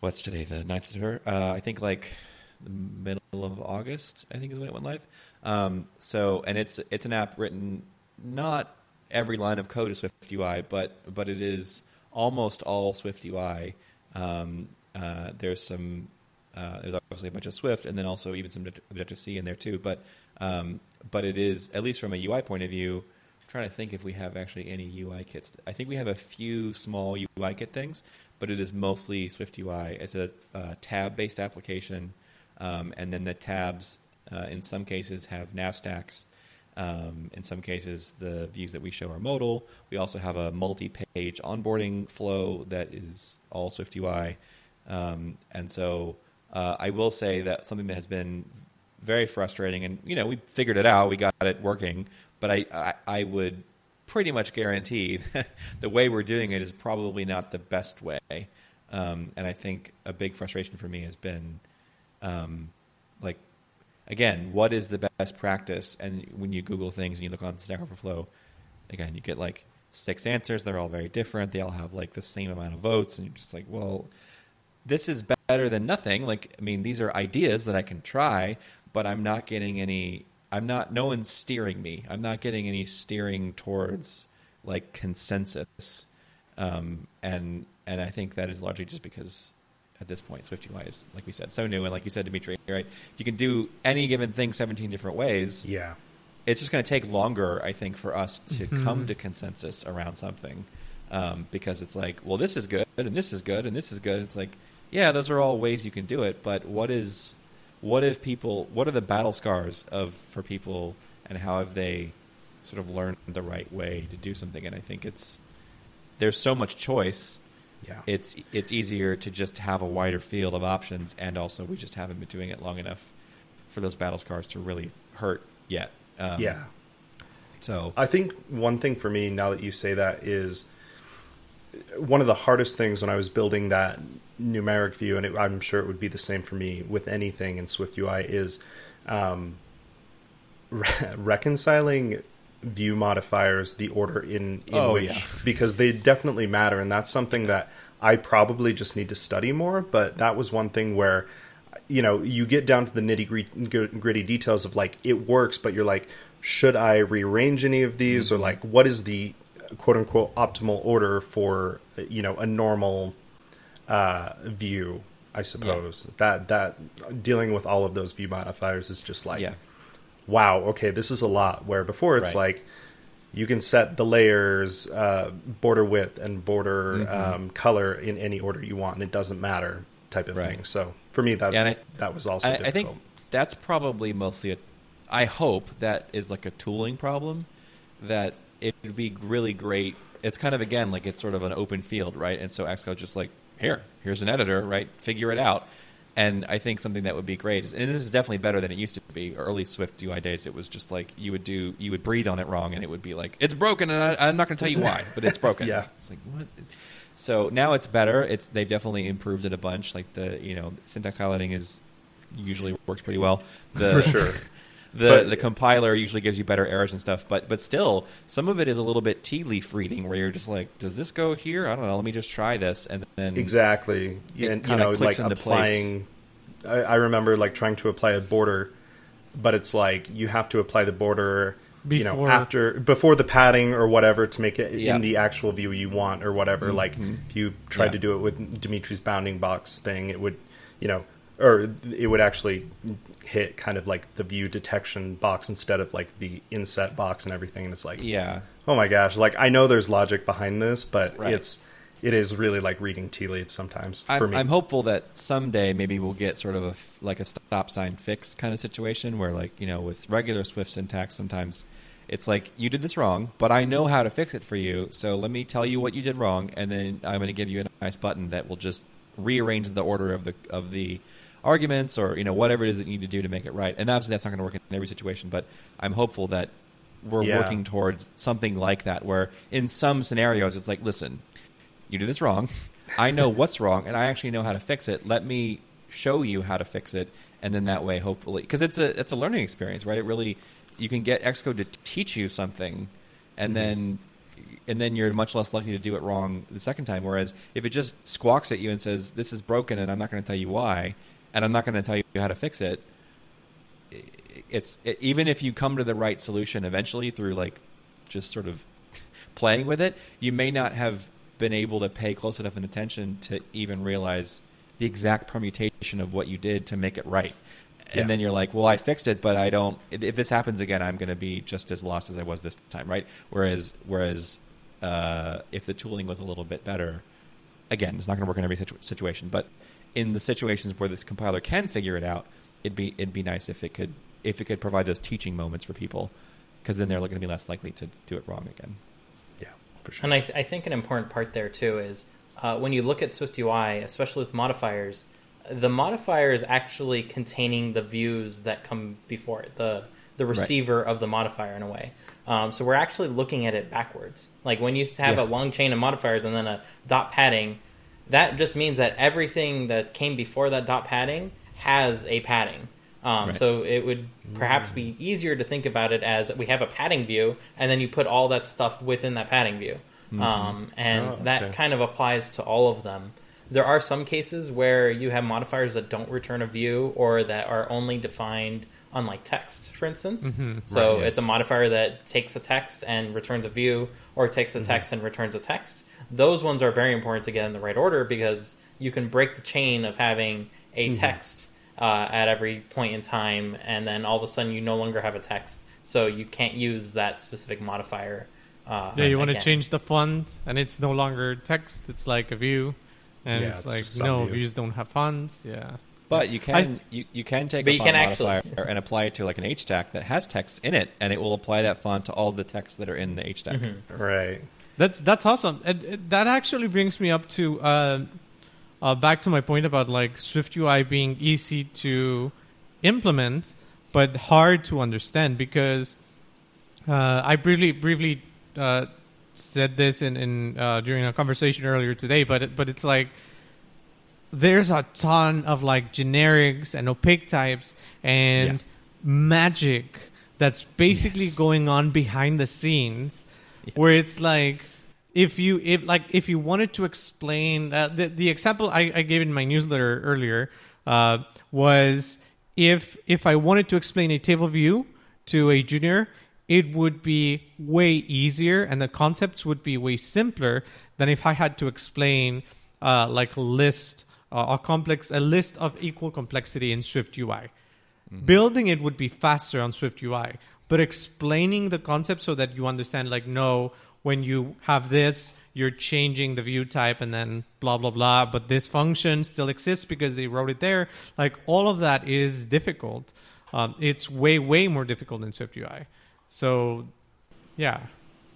what's today the 9th uh, I think like the middle of August. I think is when it went live. Um, so and it's it's an app written not every line of code is SwiftUI, but but it is almost all SwiftUI. Um, uh, there's some uh, there's obviously a bunch of Swift, and then also even some Objective C in there too. But um, but it is at least from a UI point of view. I'm trying to think if we have actually any UI kits. I think we have a few small UI kit things, but it is mostly Swift UI. It's a uh, tab-based application, um, and then the tabs uh, in some cases have nav stacks. Um, in some cases, the views that we show are modal. We also have a multi-page onboarding flow that is all Swift UI, um, and so uh, I will say that something that has been very frustrating, and you know, we figured it out, we got it working, but I, I, I would pretty much guarantee *laughs* the way we're doing it is probably not the best way. Um, and I think a big frustration for me has been, um, like, again, what is the best practice? And when you Google things and you look on Stack Overflow, again, you get like six answers. They're all very different. They all have like the same amount of votes, and you're just like, well, this is better than nothing. Like, I mean, these are ideas that I can try, but I'm not getting any. I'm not. No one's steering me. I'm not getting any steering towards like consensus. Um, and and I think that is largely just because at this point SwiftUI is, like we said, so new. And like you said, Dimitri, right? If you can do any given thing 17 different ways, yeah, it's just going to take longer, I think, for us to mm-hmm. come to consensus around something. Um, because it's like, well, this is good, and this is good, and this is good. It's like, yeah, those are all ways you can do it, but what is what if people what are the battle scars of for people and how have they sort of learned the right way to do something and I think it's there's so much choice. Yeah. It's it's easier to just have a wider field of options and also we just haven't been doing it long enough for those battle scars to really hurt yet. Um, yeah. So I think one thing for me now that you say that is one of the hardest things when I was building that numeric view, and it, I'm sure it would be the same for me with anything in Swift UI, is um, re- *laughs* reconciling view modifiers, the order in, in Oh, which yeah. because they definitely matter, and that's something that I probably just need to study more. But that was one thing where you know you get down to the nitty gritty details of like it works, but you're like, should I rearrange any of these, or like what is the quote unquote optimal order for you know a normal uh, view? I suppose that that dealing with all of those view modifiers is just like yeah. Wow, okay, this is a lot. Where before it's Right. like you can set the layers, uh, border width, and border Mm-hmm. um, color in any order you want, and it doesn't matter type of Right. thing. So for me, that Yeah, I- that was also I, difficult. I think that's probably mostly a. I hope that is like a tooling problem. That it would be really great. It's kind of again like it's sort of an open field, right? And so Xcode just like here, here's an editor, right? Figure it out. And I think something that would be great is, and this is definitely better than it used to be. Early Swift UI days, it was just like you would do, you would breathe on it wrong, and it would be like it's broken, and I, I'm not going to tell you why, but it's broken. *laughs* Yeah. it's like what? So now it's better. It's they've definitely improved it a bunch. Like the you know syntax highlighting is usually works pretty well. The, *laughs* for sure. The But- the compiler usually gives you better errors and stuff, but but still some of it is a little bit tea leaf reading where you're just like, does this go here? I don't know. Let me just try this, and then Exactly, and you know, like applying. I, I remember like trying to apply a border, but it's like you have to apply the border, you know, Before- after before the padding or whatever to make it Yeah. in the actual view you want or whatever. Like mm-hmm. if you tried Yeah. to do it with Dimitri's bounding box thing, it would, you know, or it would actually hit kind of like the view detection box instead of like the inset box and everything. And it's like, yeah, oh my gosh, like I know there's logic behind this, but Right. it's it is really like reading tea leaves sometimes for I'm, me. I'm hopeful that someday maybe we'll get sort of a like a stop sign fix kind of situation where like you know with regular Swift syntax sometimes it's like you did this wrong, but I know how to fix it for you. So let me tell you what you did wrong, and then I'm going to give you a nice button that will just rearrange the order of the of the arguments or you know whatever it is that you need to do to make it right. And obviously that's not going to work in every situation, but I'm hopeful that we're Yeah. working towards something like that where in some scenarios it's like listen you did this wrong. I know *laughs* what's wrong, and I actually know how to fix it. Let me show you how to fix it, and then that way, hopefully, because it's a it's a learning experience, right? It really you can get Xcode to teach you something, and mm-hmm. then and then you're much less likely to do it wrong the second time. Whereas if it just squawks at you and says this is broken, and I'm not going to tell you why, and I'm not going to tell you how to fix it, it's it, even if you come to the right solution eventually through like just sort of *laughs* playing with it, you may not have been able to pay close enough an attention to even realize the exact permutation of what you did to make it right. Yeah. And then you're like, well, I fixed it, but I don't. If if this happens again, I'm going to be just as lost as I was this time, right? Whereas, whereas, uh, if the tooling was a little bit better, again, it's not going to work in every situ- situation, but in the situations where this compiler can figure it out, it'd be it'd be nice if it could if it could provide those teaching moments for people, because then they're going to be less likely to do it wrong again. yeah, for sure. And I, th- I think an important part there too is uh, when you look at Swift UI, especially with modifiers, the modifier is actually containing the views that come before it, the the receiver of the modifier in a way. Um, so we're actually looking at it backwards. Like when you have Yeah. a long chain of modifiers and then a dot padding, that just means that everything that came before that dot padding has a padding. Um, Right. So it would perhaps be easier to think about it as we have a padding view, and then you put all that stuff within that padding view. Um, and Oh, that kind of applies to all of them. There are some cases where you have modifiers that don't return a view or that are only defined on like text, for instance. So Right, yeah. it's a modifier that takes a text and returns a view, or takes a text and returns a text. Those ones are very important to get in the right order because you can break the chain of having a text uh, at every point in time, and then all of a sudden you no longer have a text, so you can't use that specific modifier. Uh, Yeah, you want to change the font, and it's no longer text; it's like a view, and Yeah, it's it's like no view. views don't have fonts. Yeah, But you can you, you can take a you font can actually- modifier and apply it to like an H stack that has text in it, and it will apply that font to all the text that are in the H stack. Mm-hmm. right. That's that's awesome. And, uh, that actually brings me up to uh, uh, back to my point about like Swift UI being easy to implement, but hard to understand because uh, I briefly briefly uh, said this in, in uh, during a conversation earlier today, but it, but it's like there's a ton of like generics and opaque types and Yeah. magic that's basically Yes. going on behind the scenes, *laughs* where it's like if you if like if you wanted to explain uh, the the example I, I gave in my newsletter earlier uh, was if if I wanted to explain a table view to a junior, it would be way easier and the concepts would be way simpler than if I had to explain uh, like a list uh, a complex a list of equal complexity in Swift UI. Building it would be faster on Swift UI, but explaining the concept so that you understand, like, no, when you have this, you're changing the view type and then blah, blah, blah, but this function still exists because they wrote it there. Like, all of that is difficult. Um, it's way, way more difficult than Swift UI. So, yeah,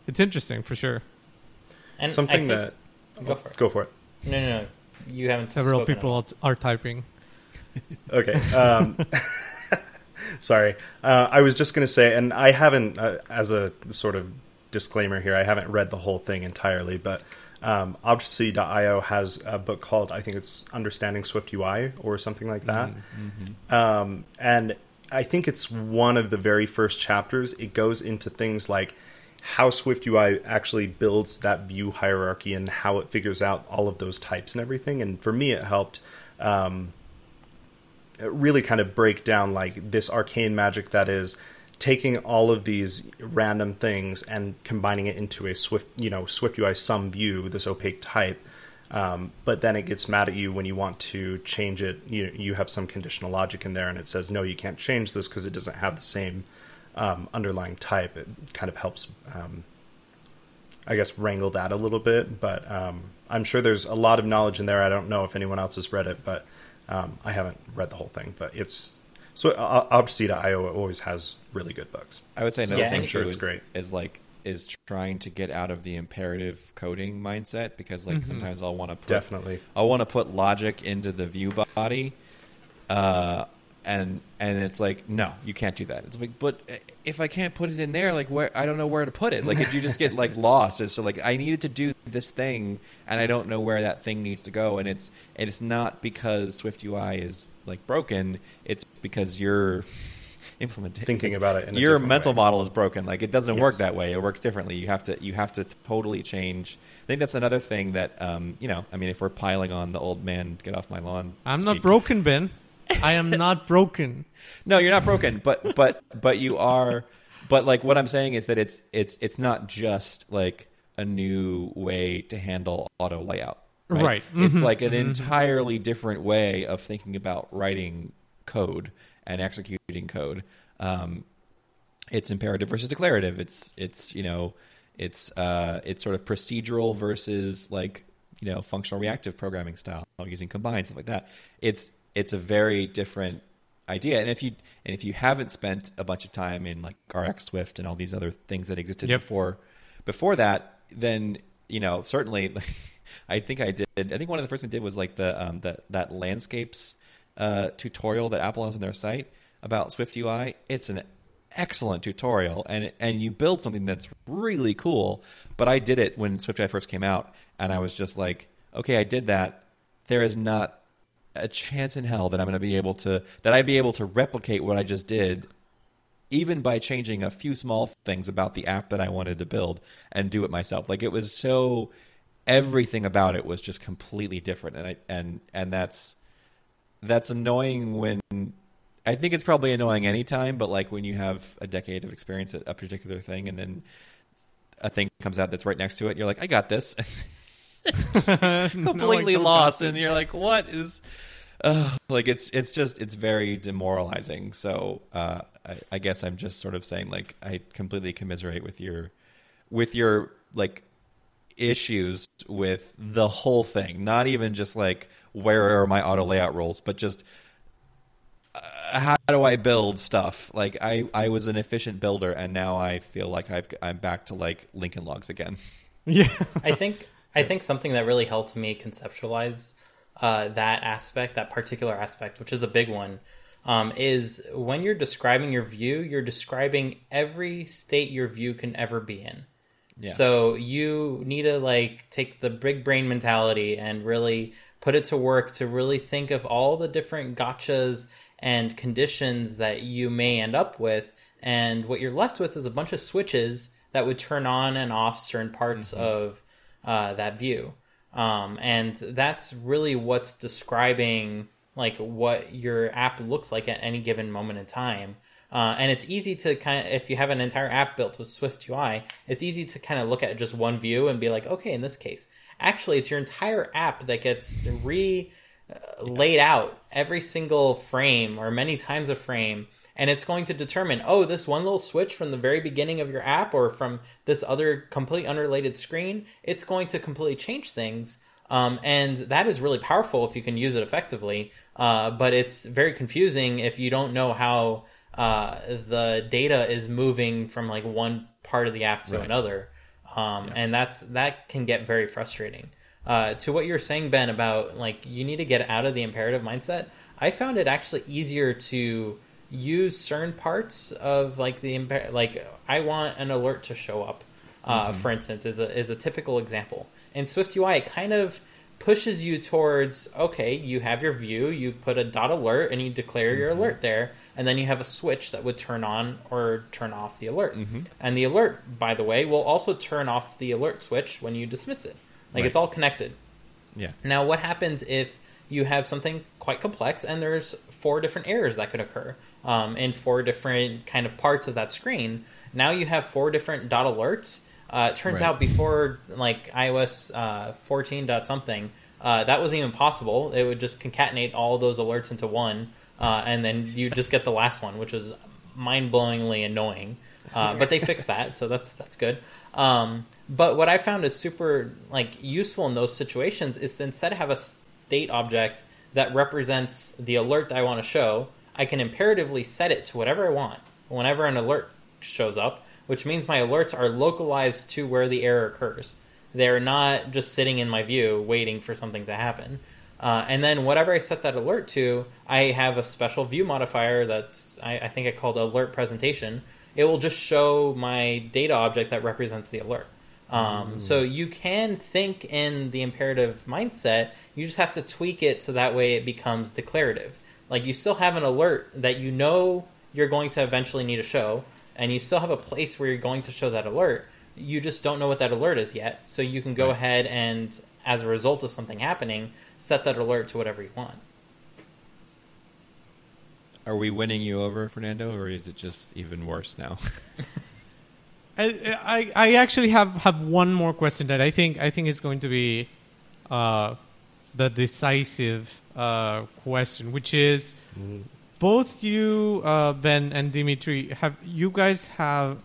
it's interesting for sure. And Something think- that go for it. go for it. No, no, no. You haven't. Several spoken people are typing. Okay. Um, *laughs* sorry. Uh, I was just going to say, and I haven't, uh, as a sort of disclaimer here, I haven't read the whole thing entirely, but um, objc.io has a book called, I think it's Understanding Swift UI or something like that. Um, and I think it's one of the very first chapters. It goes into things like how Swift UI actually builds that view hierarchy and how it figures out all of those types and everything. And for me, it helped. Um, really kind of break down like this arcane magic that is taking all of these random things and combining it into a swift you know swift ui sum view this opaque type um, but then it gets mad at you when you want to change it you you have some conditional logic in there and it says no you can't change this because it doesn't have the same um, underlying type it kind of helps um, I guess wrangle that a little bit, but um, I'm sure there's a lot of knowledge in there. I don't know if anyone else has read it, but um, I haven't read the whole thing. But it's so uh, objc.io always has really good books. I would say another Yeah, thing I'm sure it's is, great. is like is trying to get out of the imperative coding mindset because like sometimes I'll want to Definitely. I want to put logic into the view body, uh, and and it's like no, you can't do that. It's like, but if I can't put it in there, like where I don't know where to put it. Like if you just get like *laughs* lost, it's so like I needed to do this thing, and I don't know where that thing needs to go, and it's and it's not because Swift UI is like broken. It's because you're *laughs* implementing Thinking about it in your different mental way. model is broken. Like it doesn't work that way. It works differently. You have to you have to totally change. I think that's another thing that um, you know. I mean, if we're piling on the old man, get off my lawn. I'm not broken, Ben. I am not broken. *laughs* No, you're not broken, but but but you are. But like what I'm saying is that it's it's it's not just like a new way to handle auto layout. Right. Right. It's Mhm. like an entirely different way of thinking about writing code and executing code. Um, it's imperative versus declarative. It's it's you know it's uh, it's sort of procedural versus like you know functional reactive programming style using combined stuff like that. It's it's a very different idea. And if you and if you haven't spent a bunch of time in like RX Swift and all these other things that existed Yep. before before that, then you know certainly. *laughs* I think I did. I think one of the first things I did was like the um, that that landscapes uh, tutorial that Apple has on their site about Swift UI. It's an excellent tutorial, and and you build something that's really cool. But I did it when Swift UI first came out, and I was just like, okay, I did that. There is not a chance in hell that I'm going to be able to that I'd be able to replicate what I just did even by changing a few small things about the app that I wanted to build and do it myself. Like it was so everything about it was just completely different and I and and that's that's annoying when I think it's probably annoying anytime, but like when you have a decade of experience at a particular thing and then a thing comes out that's right next to it, you're like, I got this. *laughs* *laughs* *laughs* completely lost and you're like what is *sighs* uh, like it's it's just it's very demoralizing so uh, I, I guess i'm just sort of saying like i completely commiserate with your with your like issues with the whole thing not even just like where are my auto layout rules but just uh, how do I build stuff? Like I, I was an efficient builder, and now I feel like I've, I'm back to like Lincoln Logs again. Yeah. I think I think something that really helped me conceptualize uh, that aspect, that particular aspect, which is a big one, um, is when you're describing your view, you're describing every state your view can ever be in. Yeah. So you need to like take the big brain mentality and really put it to work to really think of all the different gotchas and conditions that you may end up with and what you're left with is a bunch of switches that would turn on and off certain parts of uh, that view. Um, and that's really what's describing like what your app looks like at any given moment in time. Uh, and it's easy to kind of, if you have an entire app built with Swift UI, it's easy to kind of look at just one view and be like, okay, in this case, actually, it's your entire app that gets re uh, laid out every single frame or many times a frame and it's going to determine oh this one little switch from the very beginning of your app or from this other complete unrelated screen it's going to completely change things. Um, and that is really powerful if you can use it effectively. Uh, but it's very confusing if you don't know how uh, the data is moving from like one part of the app to Right. another. Um, and that's that can get very frustrating. Uh, to what you're saying ben about like you need to get out of the imperative mindset i found it actually easier to use certain parts of like the imper- like i want an alert to show up uh, mm-hmm. for instance is a, is a typical example. In swift ui it kind of pushes you towards okay you have your view you put a dot alert and you declare your mm-hmm. alert there and then you have a switch that would turn on or turn off the alert. Mm-hmm. And the alert by the way will also turn off the alert switch when you dismiss it. Like Right. it's all connected. Yeah. now, what happens if you have something quite complex and there's four different errors that could occur um, in four different kind of parts of that screen? Now you have four different dot alerts. Uh, it turns Right. out before like iOS uh, 14 dot something, uh, that wasn't even possible. It would just concatenate all those alerts into one, uh, and then you just get the last one, which was mind-blowingly annoying. Uh, *laughs* but they fixed that, so that's that's good. Um, but what I found is super like useful in those situations is to instead have a state object that represents the alert that I want to show. I can imperatively set it to whatever I want whenever an alert shows up, which means my alerts are localized to where the error occurs. They're not just sitting in my view waiting for something to happen. Uh, and then whatever I set that alert to, I have a special view modifier that's I, I think I called alert presentation. It will just show my data object that represents the alert. Um, So you can think in the imperative mindset. You just have to tweak it so that way it becomes declarative. Like you still have an alert that you know you're going to eventually need to show, and you still have a place where you're going to show that alert. You just don't know what that alert is yet. So you can go Right. ahead and, as a result of something happening, set that alert to whatever you want. Are we winning you over, Fernando, or is it just even worse now? *laughs* I, I I actually have, have one more question that I think I think is going to be uh, the decisive uh, question, which is both you, uh, Ben and Dimitri, have you guys have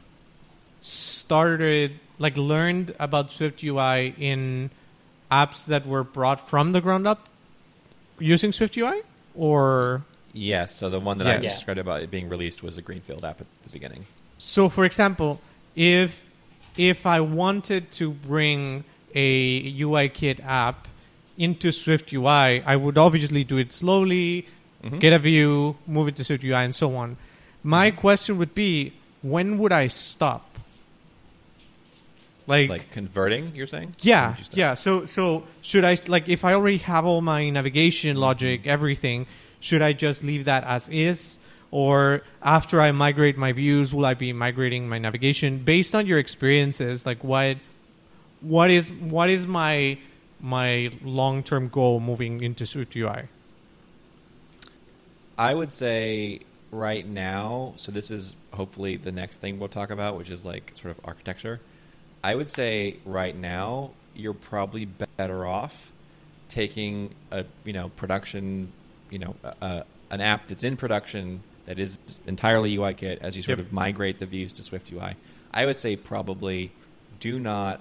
started like learned about Swift UI in apps that were brought from the ground up using Swift UI, or yes. So the one that I Yes. just described about it being released was a greenfield app at the beginning. So, for example, if if I wanted to bring a UIKit app into Swift UI, I would obviously do it slowly, mm-hmm. get a view, move it to Swift UI, and so on. My mm-hmm. question would be, when would I stop? Like, Like converting, you're saying? Yeah, you yeah. So, so should I like if I already have all my navigation mm-hmm. logic, everything? Should I just leave that as is, or after I migrate my views, will I be migrating my navigation based on your experiences? Like, what, what is what is my my long term goal moving into Swift UI? I would say right now, so this is hopefully the next thing we'll talk about, which is like sort of architecture. I would say right now you're probably better off taking a you know production, you know, uh, an app that's in production that is entirely UIKit as you sort Yep. of migrate the views to Swift UI. I would say probably do not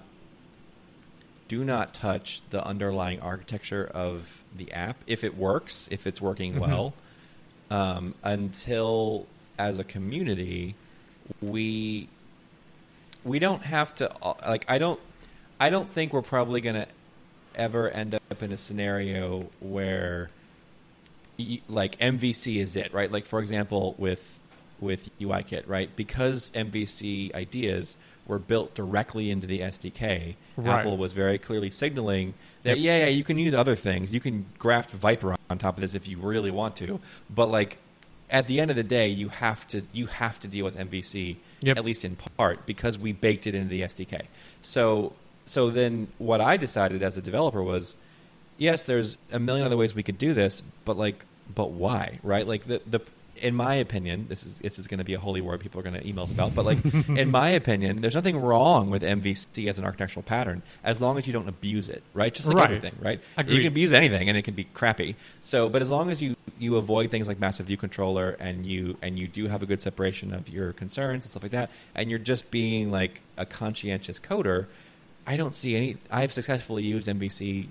do not touch the underlying architecture of the app if it works, if it's working well, um, until as a community we we don't have to uh, like I don't I don't think we're probably going to ever end up in a scenario where like MVC is it, right? Like for example with with UIKit, right? Because MVC ideas were built directly into the SDK, Right. Apple was very clearly signaling that yeah, yeah, you can use other things. You can graft Viper on top of this if you really want to, but like at the end of the day, you have to you have to deal with MVC Yep. at least in part because we baked it into the SDK. So so then what I decided as a developer was, yes, there's a million other ways we could do this, but like, but why, right? Like the the in my opinion, this is this is going to be a holy war people are going to email us about, but like *laughs* in my opinion, there's nothing wrong with MVC as an architectural pattern as long as you don't abuse it, right? Just like Right. everything, right? Agreed. You can abuse anything and it can be crappy. So, but as long as you you avoid things like massive view controller and you and you do have a good separation of your concerns and stuff like that, and you're just being like a conscientious coder, I don't see any. I've successfully used MVC,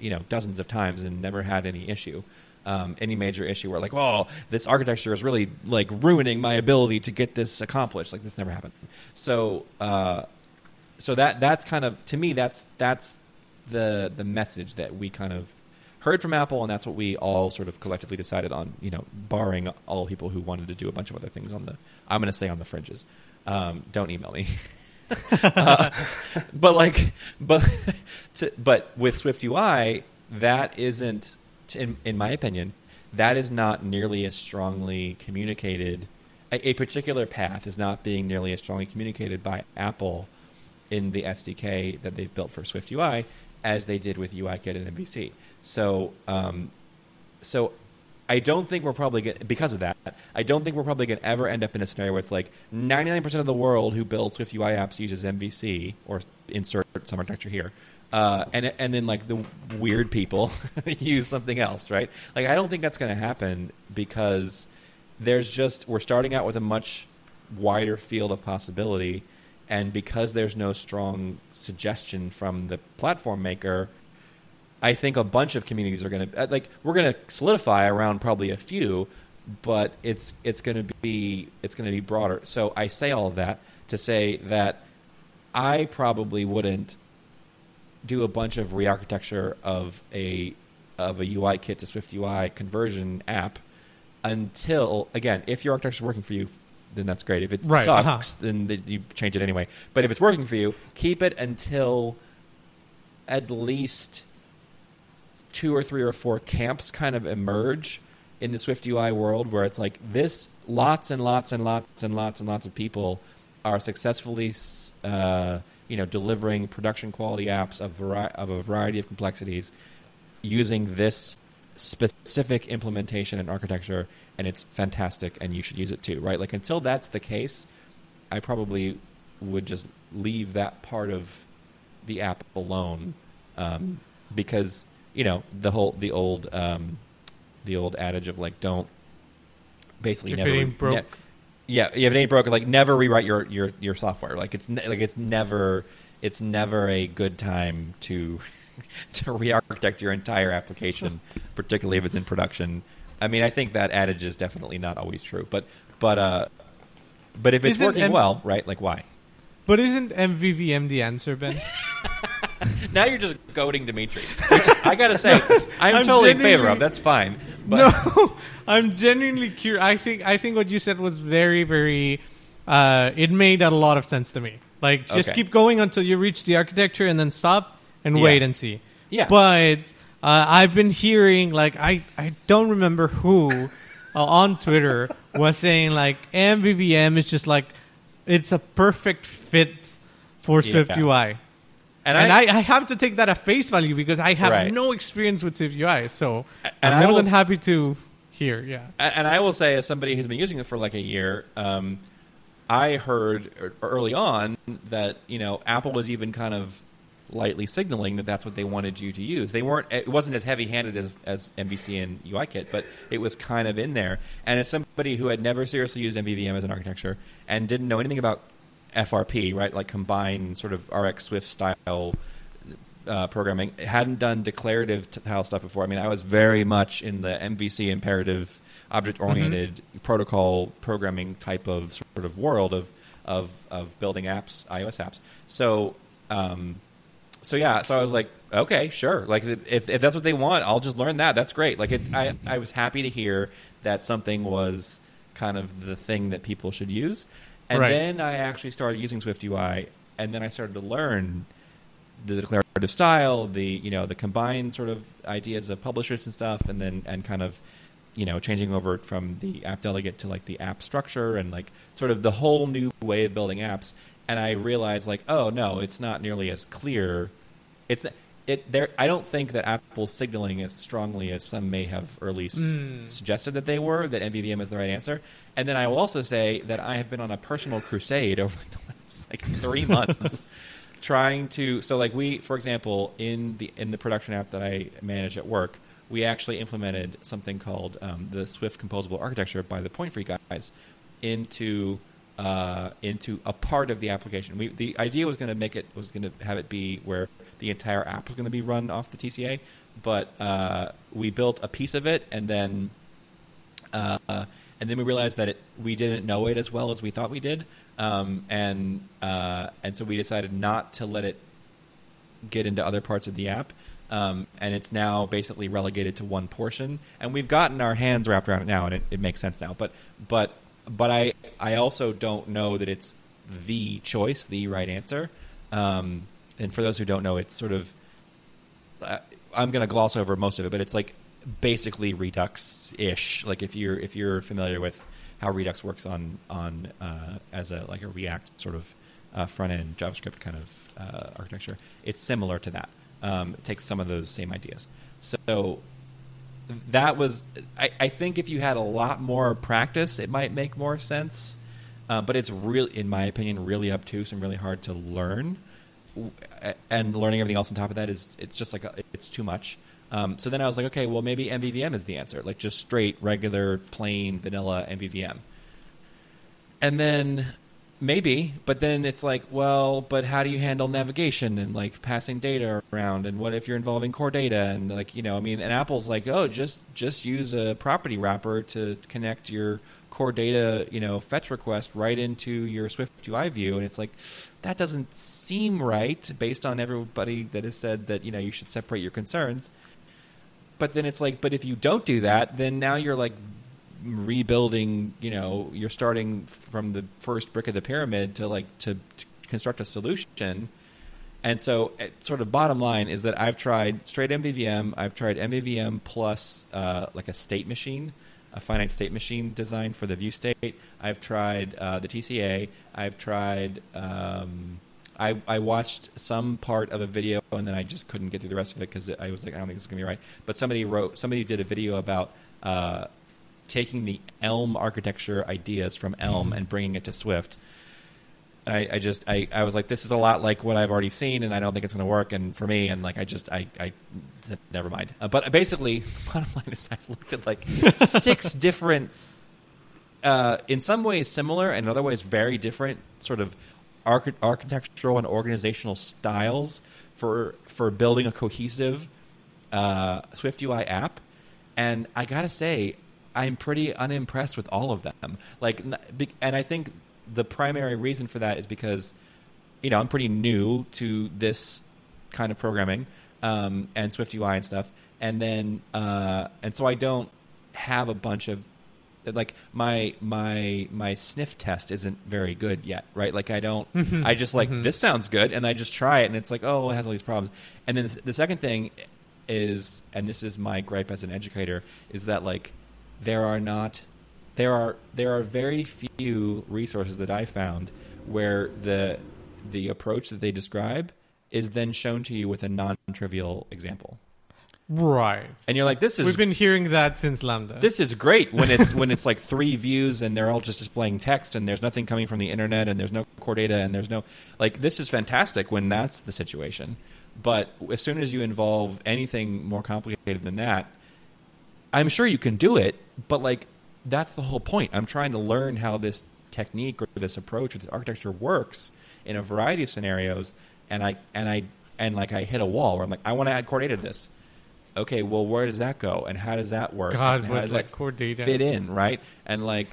you know, dozens of times and never had any issue. Um, any major issue where like, oh, this architecture is really like ruining my ability to get this accomplished. Like this never happened. So, uh, so that that's kind of to me that's that's the the message that we kind of heard from Apple, and that's what we all sort of collectively decided on. You know, barring all people who wanted to do a bunch of other things on the I'm going to say on the fringes. Um, don't email me. *laughs* Uh, but like, but *laughs* to, but with Swift UI, that isn't, in, in my opinion, that is not nearly as strongly communicated. A, a particular path is not being nearly as strongly communicated by Apple in the SDK that they've built for Swift UI as they did with UIKit and MVC. So, um, so I don't think we're probably going because of that. I don't think we're probably going to ever end up in a scenario where it's like 99% of the world who builds Swift UI apps uses MVC or insert some architecture here. Uh, and and then like the weird people *laughs* use something else, right? Like I don't think that's going to happen because there's just we're starting out with a much wider field of possibility, and because there's no strong suggestion from the platform maker, I think a bunch of communities are going to like we're going to solidify around probably a few, but it's it's going to be it's going to be broader. So I say all of that to say that I probably wouldn't do a bunch of re-architecture of a of a UI kit to Swift UI conversion app until again, if your architecture is working for you, then that's great. If it Right, sucks, uh-huh. then th- you change it anyway. But if it's working for you, keep it until at least two or three or four camps kind of emerge in the Swift UI world where it's like this lots and lots and lots and lots and lots of people are successfully uh, you know delivering production quality apps of, vari- of a variety of complexities using this specific implementation and architecture and it's fantastic and you should use it too right like until that's the case i probably would just leave that part of the app alone um, because you know the whole the old um, the old adage of like don't basically If never broke. ne- yeah, if it ain't broken, like never rewrite your your your software. Like it's ne- like it's never it's never a good time to *laughs* to re-architect your entire application, *laughs* particularly if it's in production. I mean, I think that adage is definitely not always true, but but uh, but if it's Isn't working M- well, right? Like why? But isn't MVVM the answer, Ben? *laughs* Now you're just goading Dimitri. Which I gotta say, I'm, I'm totally in favor of. That's fine. But no, *laughs* I'm genuinely curious. I think I think what you said was very, very. Uh, it made a lot of sense to me. Like, just Okay. keep going until you reach the architecture, and then stop and Yeah. wait and see. Yeah. But uh, I've been hearing like I I don't remember who uh, on Twitter was saying like MVVM is just like it's a perfect fit for Yeah. UI. And, And I, I, have to take that at face value because I have Right. no experience with Swift So And I'm more than happy to hear. Yeah. and I will say, as somebody who's been using it for like a year, um, I heard early on that you know Apple was even kind of lightly signaling that that's what they wanted you to use. They weren't. It wasn't as heavy-handed as, as MVC and UIKit, but it was kind of in there. And as somebody who had never seriously used MVVM as an architecture and didn't know anything about FRP, right, like combined sort of RX Swift style uh, programming. Hadn't done declarative style stuff before. I mean, I was very much in the MVC imperative, object oriented protocol programming type of sort of world of of of building apps, iOS apps. So. Um, so yeah, so I was like, okay, sure. Like if if that's what they want, I'll just learn that. That's great. Like it's I I was happy to hear that something was kind of the thing that people should use. And Right. then I actually started using Swift UI, and then I started to learn the declarative style, the you know the combined sort of ideas of publishers and stuff, and then and kind of you know, changing over from the app delegate to like the app structure and like sort of the whole new way of building apps. And I realized like, oh no, it's not nearly as clear. It's it there. I don't think that Apple's signaling as strongly as some may have early s- Mm. suggested that they were. That MVVM is the right answer. And then I will also say that I have been on a personal crusade *laughs* over the last like three *laughs* months trying to so like we for example in the in the production app that i manage at work we actually implemented something called um, the swift composable architecture by the point free guys into uh, into a part of the application we the idea was going to make it was going to have it be where the entire app was going to be run off the tca but uh, we built a piece of it and then uh, and then we realized that it, we didn't know it as well as we thought we did, um, and uh, and so we decided not to let it get into other parts of the app. Um, and it's now basically relegated to one portion, and we've gotten our hands wrapped around it now, and it, it makes sense now. But but but I I also don't know that it's the choice, the right answer. Um, and for those who don't know, it's sort of uh, I'm going to gloss over most of it, but it's like basically Redux ish. Like if you're if you're familiar with how Redux works on on uh, as a like a React sort of uh, front end JavaScript kind of uh, architecture, it's similar to that. Um, it takes some of those same ideas. So that was I, I think if you had a lot more practice, it might make more sense. Uh, but it's really, in my opinion, really obtuse and really hard to learn and learning everything else on top of that is it's just like a, it's too much. Um, so then I was like, okay, well maybe MVVM is the answer, like just straight, regular, plain, vanilla MVVM. And then maybe, but then it's like, well, but how do you handle navigation and like passing data around, and what if you're involving core data and like you know, I mean, and Apple's like, oh, just just use a property wrapper to connect your core data, you know, fetch request right into your Swift UI view, and it's like that doesn't seem right based on everybody that has said that you know you should separate your concerns. But then it's like, but if you don't do that, then now you're like rebuilding. You know, you're starting from the first brick of the pyramid to like to, to construct a solution. And so, eh, sort of bottom line is that I've tried straight MVVM. I've tried MVVM plus uh, like a state machine, a finite state machine design for the view state. I've tried uh, the TCA. I've tried. Um, I, I watched some part of a video and then I just couldn't get through the rest of it because I was like, I don't think this is gonna be right. But somebody wrote, somebody did a video about uh, taking the Elm architecture ideas from Elm and bringing it to Swift. And I, I just, I, I was like, this is a lot like what I've already seen, and I don't think it's going to work. And for me, and like, I just, I, I said, never mind. Uh, but basically, *laughs* bottom line is, I've looked at like *laughs* six different uh, in some ways similar and in other ways very different sort of archi- architectural and organizational styles for for building a cohesive uh, Swift UI app. And I gotta say, I'm pretty unimpressed with all of them. Like, and I think the primary reason for that is because you know I'm pretty new to this kind of programming um, and Swift UI and stuff, and then uh, and so I don't have a bunch of like my my my sniff test isn't very good yet, right? Like I don't, I just like this sounds good, and I just try it, and it's like oh, it has all these problems. And then the second thing is, and this is my gripe as an educator, is that like there are not there are there are very few resources that I found where the the approach that they describe is then shown to you with a non-trivial example, Right. and you're like, this is We've been hearing that since Lambda. this is great when it's when it's like three views and they're all just displaying text and there's nothing coming from the internet and there's no core data and there's no like this is fantastic when that's the situation. But as soon as you involve anything more complicated than that, I'm sure you can do it, but like that's the whole point. I'm trying to learn how this technique or this approach or this architecture works in a variety of scenarios and I and I and like I hit a wall where I'm like I want to add core data to this okay, well, where does that go, and how does that work? God, how does like, that core data. fit in, right? And like,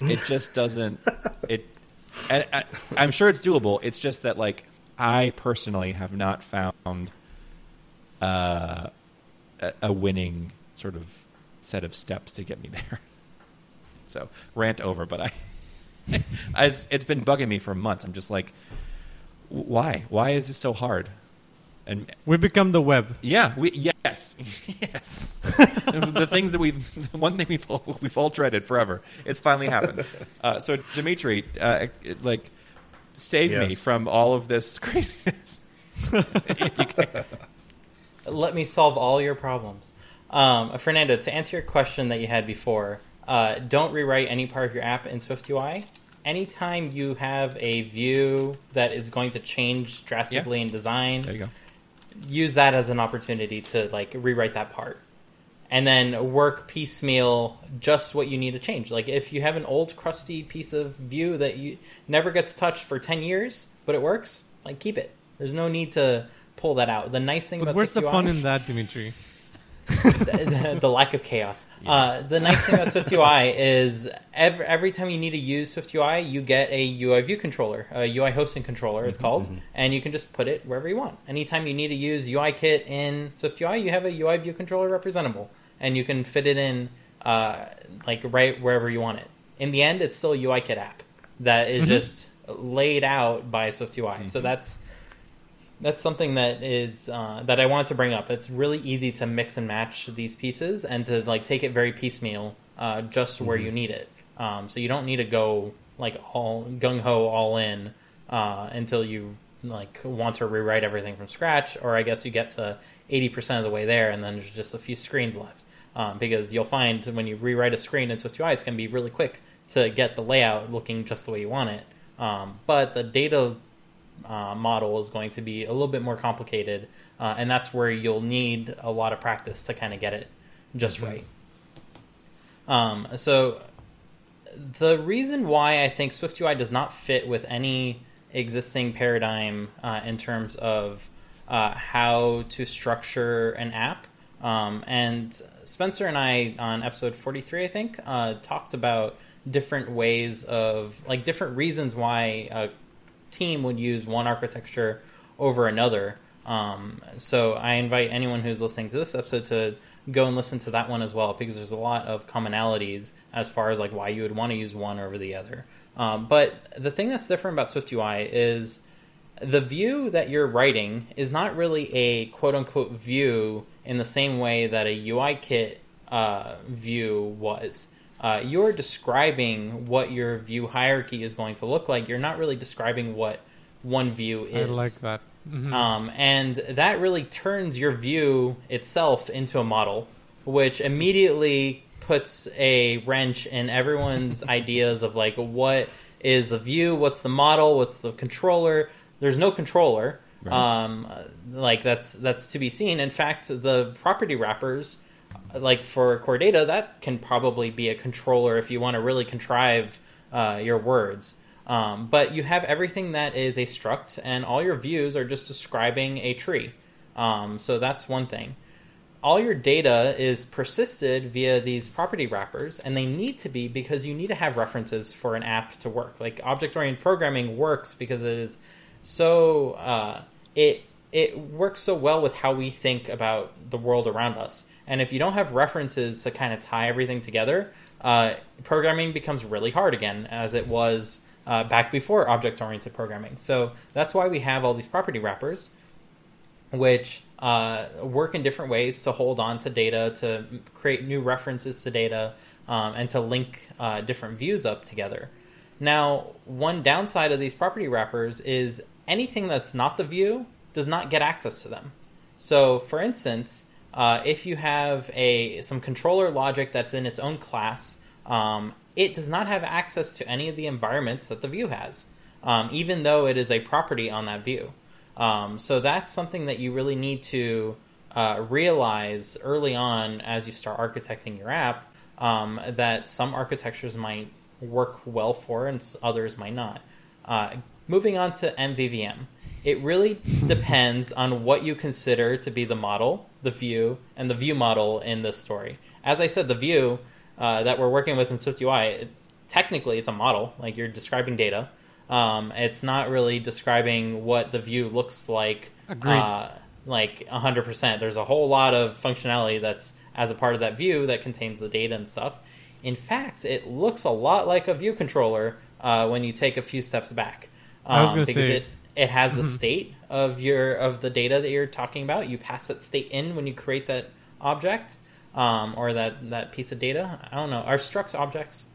it just doesn't. It, and I, I'm sure it's doable. It's just that like I personally have not found uh, a, a winning sort of set of steps to get me there. *laughs* So rant over, but I, *laughs* I it's, it's been bugging me for months. I'm just like, why? Why is this so hard? and We become the web. yeah, we yes, *laughs* yes. the things that we've, one thing we've all, we've all dreaded forever. It's finally happened. Uh, so Dimitri, uh, it- like, save me from all of this craziness. if you can. Let me solve all your problems. Um, Fernando, to answer your question that you had before, uh, don't rewrite any part of your app in SwiftUI. Anytime you have a view that is going to change drastically in design, There you go. use that as an opportunity to like rewrite that part and then work piecemeal just what you need to change like if you have an old crusty piece of view that you never gets touched for 10 years but it works like keep it there's no need to pull that out the nice thing about SwiftUI. But about where's the SwiftUI fun in that, Dimitri? The, the lack of chaos. Uh, the nice thing about SwiftUI is every, every time you need to use SwiftUI, you get a UI view controller, a UI hosting controller, it's called, and you can just put it wherever you want. Anytime you need to use UIKit in SwiftUI, you have a UI view controller representable, and you can fit it in uh, like right wherever you want it. In the end, it's still a UIKit app that is just laid out by SwiftUI. So that's that's something that is uh, that I wanted to bring up. It's really easy to mix and match these pieces and to like take it very piecemeal, uh, just where you need it. Um, so you don't need to go like all gung ho all in uh, until you like want to rewrite everything from scratch, or I guess you get to eighty percent of the way there, and then there's just a few screens left. Um, because you'll find when you rewrite a screen in SwiftUI, it's going to be really quick to get the layout looking just the way you want it. Um, but the data uh, model is going to be a little bit more complicated, uh, and that's where you'll need a lot of practice to kind of get it just right. Um, so, the reason why I think SwiftUI does not fit with any existing paradigm uh, in terms of uh, how to structure an app, um, and Spencer and I on episode 43, I think, uh, talked about different ways of like different reasons why team would use one architecture over another. Um, so I invite anyone who's listening to this episode to go and listen to that one as well because there's a lot of commonalities as far as like why you would want to use one over the other. Um, but the thing that's different about SwiftUI is the view that you're writing is not really a quote unquote view in the same way that a UIKit uh, view was. Uh, you're describing what your view hierarchy is going to look like. You're not really describing what one view is. I like that. Mhm. Um, and that really turns your view itself into a model, which immediately puts a wrench in everyone's *laughs* ideas of like what is the view, what's the model, what's the controller. There's no controller. Right. Um, like that's that's to be seen. In fact, the property wrappers, like for core data, that can probably be a controller if you want to really contrive uh, your words. Um, but you have everything that is a struct, and all your views are just describing a tree. Um, so that's one thing. All your data is persisted via these property wrappers, and they need to be because you need to have references for an app to work. Like object oriented programming works because it is so uh, it it works so well with how we think about the world around us. And if you don't have references to kind of tie everything together, uh, programming becomes really hard again, as it was uh, back before object oriented programming. So that's why we have all these property wrappers, which uh, work in different ways to hold on to data, to create new references to data, um, and to link uh, different views up together. Now, one downside of these property wrappers is anything that's not the view does not get access to them. So, for instance, uh, if you have a some controller logic that's in its own class, um, it does not have access to any of the environments that the view has, um, even though it is a property on that view. Um, so that's something that you really need to uh, realize early on as you start architecting your app um, that some architectures might work well for and others might not. Uh, moving on to MVVM, it really depends on what you consider to be the model, the view, and the view model in this story. As I said, the view uh, that we're working with in SwiftUI, it, technically it's a model, like you're describing data. Um, it's not really describing what the view looks like. Agreed. Uh, like 100%. There's a whole lot of functionality that's as a part of that view that contains the data and stuff. In fact, it looks a lot like a view controller uh, when you take a few steps back. Um, I was gonna say- it it has the state of your of the data that you're talking about. You pass that state in when you create that object um, or that that piece of data. I don't know. Are structs objects?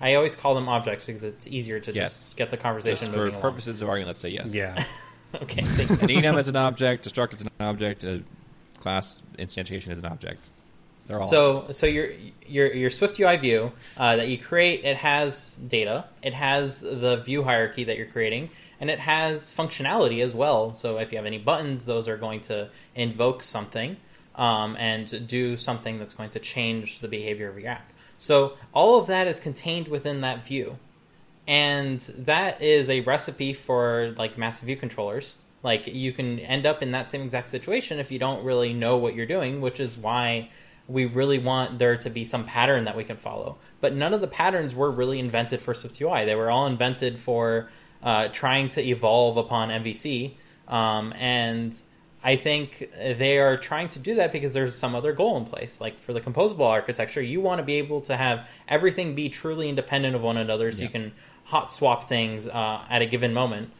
I always call them objects because it's easier to Yes. just get the conversation Just for moving along. purposes of argument, let's say yes. Yeah. *laughs* Okay, thank you. An enum is an object. A struct is an object. A class instantiation is an object. They're all so objects. so your your your Swift UI view uh, that you create it has data, it has the view hierarchy that you're creating, and it has functionality as well. So if you have any buttons, those are going to invoke something um, and do something that's going to change the behavior of your app. So all of that is contained within that view and that is a recipe for like massive view controllers like you can end up in that same exact situation if you don't really know what you're doing which is why we really want there to be some pattern that we can follow but none of the patterns were really invented for SwiftUI they were all invented for uh, trying to evolve upon MVC um, and I think they are trying to do that because there's some other goal in place. Like for the composable architecture, you want to be able to have everything be truly independent of one another so you can hot swap things uh, at a given moment.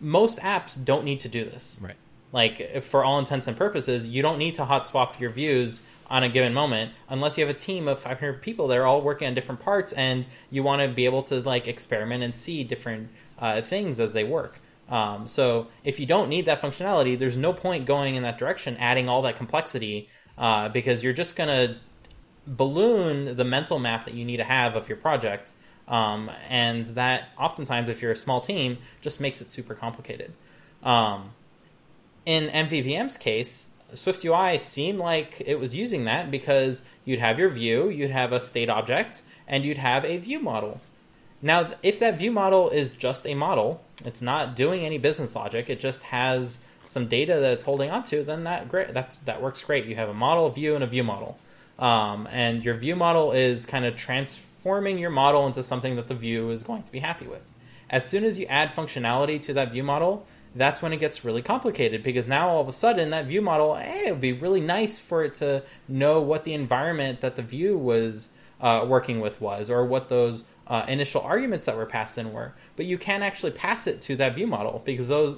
Most apps don't need to do this. right. Like for all intents and purposes, you don't need to hot swap your views on a given moment unless you have a team of 500 people that are all working on different parts and you want to be able to like experiment and see different uh, things as they work. Um, so if you don't need that functionality, there's no point going in that direction, adding all that complexity uh, because you're just gonna balloon the mental map that you need to have of your project. Um, and that oftentimes, if you're a small team, just makes it super complicated. Um, in MVVM's case, SwiftUI seemed like it was using that because you'd have your view, you'd have a state object, and you'd have a view model. Now, if that view model is just a model, it's not doing any business logic, it just has some data that it's holding onto, then that great that's that works great. You have a model, view, and a view model, um, and your view model is kind of transforming your model into something that the view is going to be happy with. As soon as you add functionality to that view model, that's when it gets really complicated because now all of a sudden that view model, hey, it would be really nice for it to know what the environment that the view was uh, working with was or what those uh, initial arguments that were passed in were. But you can't actually pass it to that view model because those,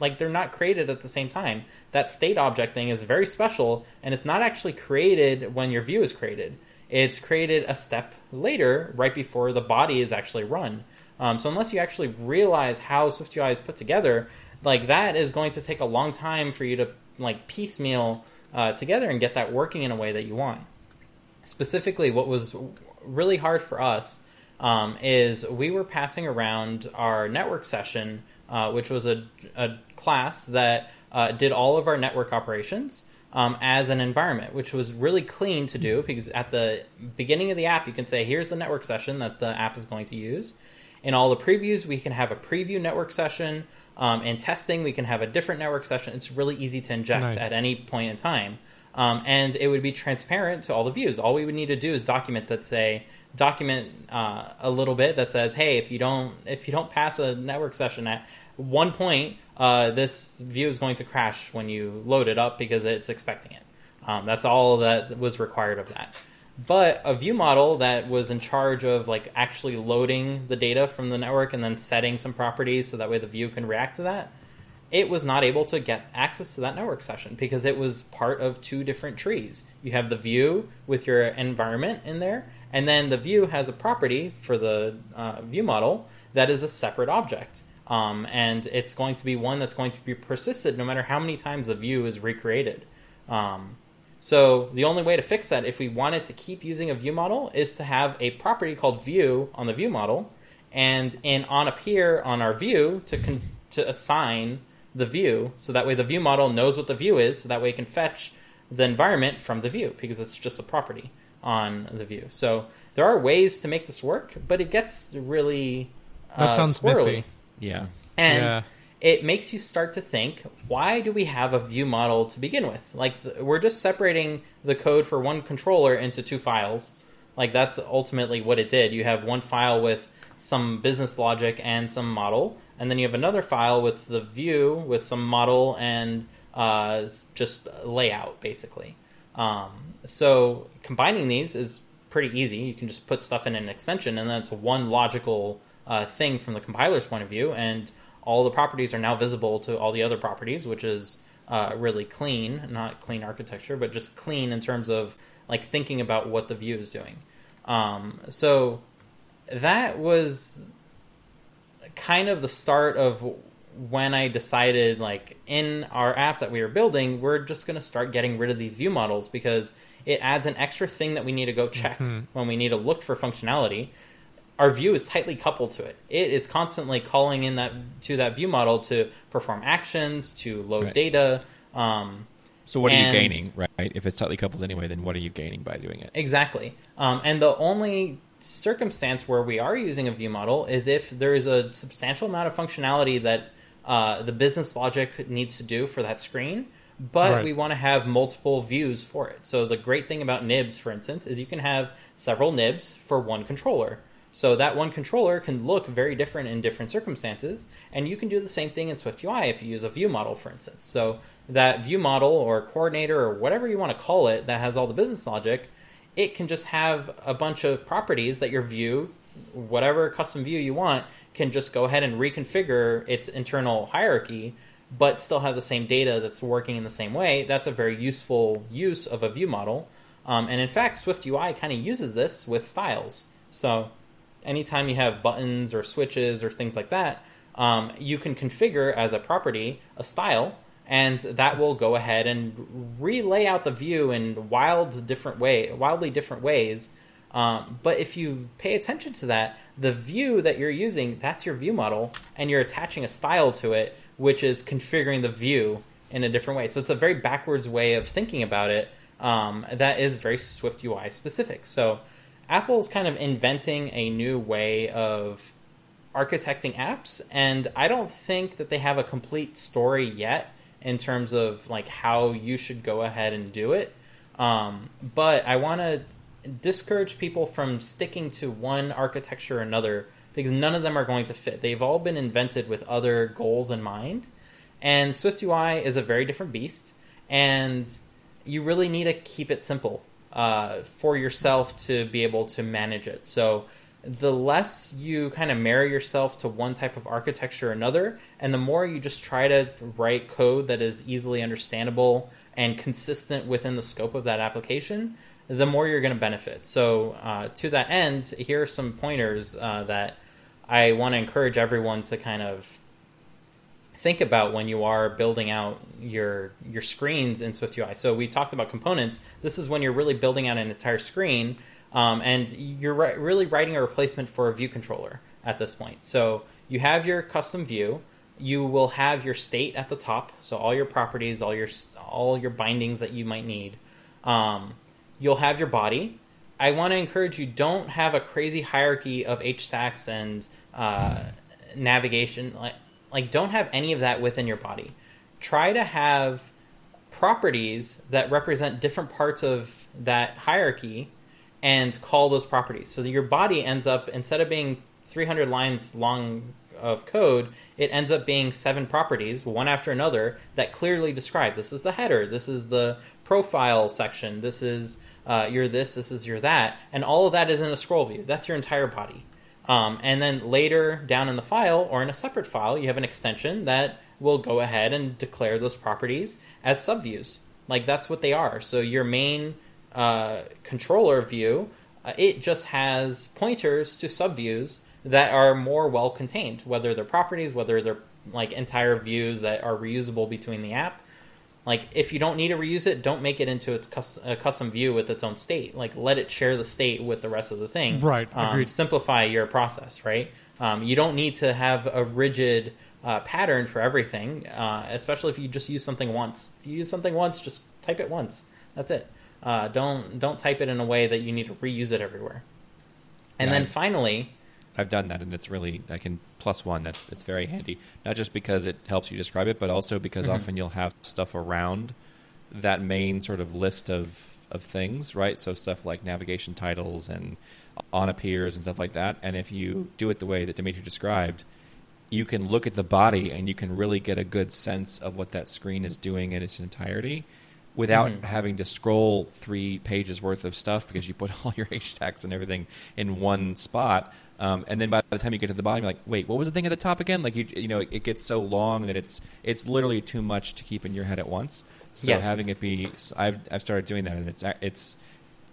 like, they're not created at the same time. That state object thing is very special and it's not actually created when your view is created. It's created a step later, right before the body is actually run. Um, so unless you actually realize how SwiftUI is put together, like that is going to take a long time for you to like piecemeal uh, together and get that working in a way that you want. Specifically, what was really hard for us um, is we were passing around our network session, uh, which was a, a class that uh, did all of our network operations um, as an environment, which was really clean to do because at the beginning of the app, you can say, here's the network session that the app is going to use. In all the previews, we can have a preview network session. Um, in testing, we can have a different network session. It's really easy to inject Nice. at any point in time. Um, and it would be transparent to all the views. All we would need to do is document that say document uh, a little bit that says, hey, if you don't if you don't pass a network session at one point, uh, this view is going to crash when you load it up because it's expecting it. Um, that's all that was required of that. But a view model that was in charge of like actually loading the data from the network and then setting some properties so that way the view can react to that, it was not able to get access to that network session because it was part of two different trees. You have the view with your environment in there, and then the view has a property for the uh, view model that is a separate object. Um, and it's going to be one that's going to be persisted no matter how many times the view is recreated. Um, so the only way to fix that, if we wanted to keep using a view model, is to have a property called view on the view model, and in on appear on our view to con- to assign the view, so that way the view model knows what the view is, so that way it can fetch the environment from the view because it's just a property on the view. So there are ways to make this work, but it gets really That uh, sounds squirrely. messy. Yeah. And Yeah. it makes you start to think, why do we have a view model to begin with? Like, th- we're just separating the code for one controller into two files. Like, that's ultimately what it did. You have one file with some business logic and some model, and then you have another file with the view with some model and uh, just layout, basically. Um, so, combining these is pretty easy. You can just put stuff in an extension, and then it's one logical uh, thing from the compiler's point of view, and all the properties are now visible to all the other properties, which is uh, really clean, not clean architecture, but just clean in terms of like thinking about what the view is doing. Um, so that was kind of the start of when I decided, like, in our app that we were building, we're just going to start getting rid of these view models because it adds an extra thing that we need to go check when we need to look for functionality. Our view is tightly coupled to it. It is constantly calling in that to that view model to perform actions, to load Right. data. Um, So what are And- you gaining, right? If it's tightly coupled anyway, then what are you gaining by doing it? Exactly. Um, and the only circumstance where we are using a view model is if there is a substantial amount of functionality that uh, the business logic needs to do for that screen, but Right. we want to have multiple views for it. So the great thing about nibs, for instance, is you can have several nibs for one controller. So that one controller can look very different in different circumstances, and you can do the same thing in SwiftUI if you use a view model, for instance. So that view model or coordinator or whatever you want to call it that has all the business logic, it can just have a bunch of properties that your view, whatever custom view you want, can just go ahead and reconfigure its internal hierarchy, but still have the same data that's working in the same way. That's a very useful use of a view model. Um, and in fact, SwiftUI kind of uses this with styles. So anytime you have buttons or switches or things like that, um, you can configure as a property a style, and that will go ahead and relay out the view in wild different way, wildly different ways. Um, but if you pay attention to that, the view that you're using, that's your view model, and you're attaching a style to it, which is configuring the view in a different way. So it's a very backwards way of thinking about it um, that is very Swift UI specific. So Apple's kind of inventing a new way of architecting apps, and I don't think that they have a complete story yet in terms of like how you should go ahead and do it. Um, but I want to discourage people from sticking to one architecture or another because none of them are going to fit. They've all been invented with other goals in mind, and SwiftUI is a very different beast, and you really need to keep it simple uh, for yourself to be able to manage it. So the less you kind of marry yourself to one type of architecture or another, and the more you just try to write code that is easily understandable and consistent within the scope of that application, the more you're going to benefit. So, uh, to that end, here are some pointers uh, that I want to encourage everyone to kind of think about when you are building out your your screens in SwiftUI. So we talked about components. This is when you're really building out an entire screen, um, and you're really writing a replacement for a view controller at this point. So you have your custom view. You will have your state at the top, so all your properties, all your all your bindings that you might need. Um, you'll have your body. I want to encourage you don't have a crazy hierarchy of HStacks and uh, navigation. Like, like don't have any of that within your body. Try to have properties that represent different parts of that hierarchy and call those properties. So your body ends up instead of being 300 lines long of code, it ends up being seven properties, one after another, that clearly describe this is the header, this is the profile section, this is uh, your this, this is your that, and all of that is in a scroll view. That's your entire body. Um, and then later down in the file or in a separate file, you have an extension that will go ahead and declare those properties as subviews. Like that's what they are. So your main uh, controller view, uh, it just has pointers to subviews that are more well contained, whether they're properties, whether they're like entire views that are reusable between the app. Like if you don't need to reuse it, don't make it into its cus- a custom view with its own state. Like let it share the state with the rest of the thing. Right, Um, agreed. simplify your process. Right. Um, you don't need to have a rigid uh, pattern for everything, uh, especially if you just use something once. If you use something once, just type it once. That's it. Uh, don't don't type it in a way that you need to reuse it everywhere. And Yeah, then finally, I've done that, and it's really I can plus one. That's it's very handy. Not just because it helps you describe it, but also because often you'll have stuff around that main sort of list of of things, right? So stuff like navigation titles and on appears and stuff like that. And if you do it the way that Dimitri described, you can look at the body and you can really get a good sense of what that screen is doing in its entirety. without Mm-hmm. having to scroll three pages worth of stuff because you put *laughs* all your HStacks and everything in one spot. Um, and then by the time you get to the bottom, you're like, wait, what was the thing at the top again? Like you, you know, it gets so long that it's it's literally too much to keep in your head at once. So Yeah. having it be, I've I've started doing that, and it's it's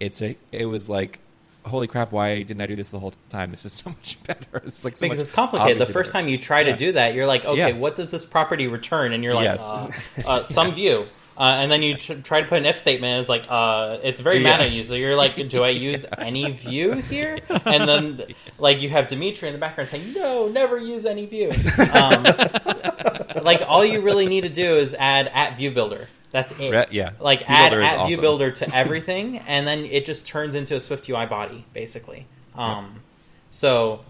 it's a it was like, holy crap, why didn't I do this the whole time? This is so *laughs* much better. It's like so because it's complicated. The first better. time you try Yeah. to do that, you're like, okay, Yeah. what does this property return? And you're like, Yes. uh, *laughs* uh, some Yes. view. Uh, and then you tr- try to put an if statement. It's like, uh, it's very mad Yeah. at you. So you're like, do I use *laughs* any view here? And then, like, you have Dimitri in the background saying, no, never use any view. Um, *laughs* like, all you really need to do is add at view builder. That's it. Re- yeah. Like View add at view builder to *laughs* everything, and then it just turns into a Swift UI body, basically. Um, So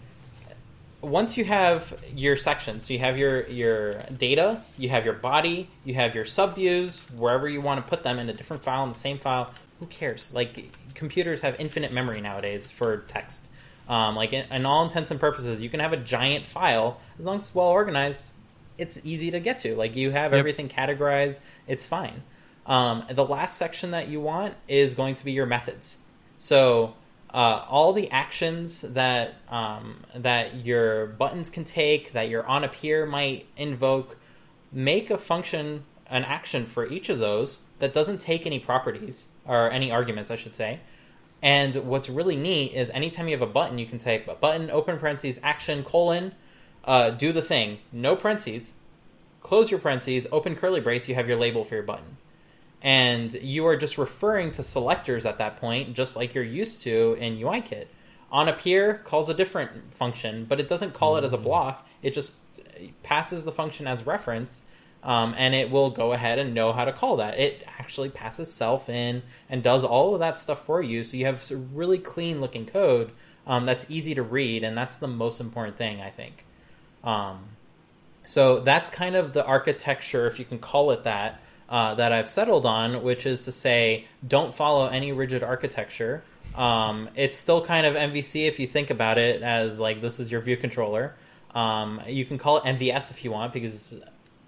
once you have your sections, so you have your your data, you have your body, you have your subviews, wherever you want to put them in a different file in the same file. Who cares? Like computers have infinite memory nowadays for text. Um, like in, in all intents and purposes, you can have a giant file as long as it's well organized. It's easy to get to. Like you have Yep. everything categorized. It's fine. Um, the last section that you want is going to be your methods. So uh, all the actions that um, that your buttons can take, that your on appear might invoke, make a function, an action for each of those that doesn't take any properties or any arguments, I should say. And what's really neat is anytime you have a button, you can type a button, open parentheses, action, colon, uh, do the thing, no parentheses, close your parentheses, open curly brace, you have your label for your button. And you are just referring to selectors at that point, just like you're used to in UIKit. On appear calls a different function, but it doesn't call it as a block. It just passes the function as reference, um, and it will go ahead and know how to call that. It actually passes self in and does all of that stuff for you. So you have some really clean looking code um, that's easy to read, and that's the most important thing, I think. Um, so that's kind of the architecture, if you can call it that, uh, that I've settled on, which is to say, don't follow any rigid architecture. Um, it's still kind of MVC if you think about it as like this is your view controller. Um, you can call it MVS if you want because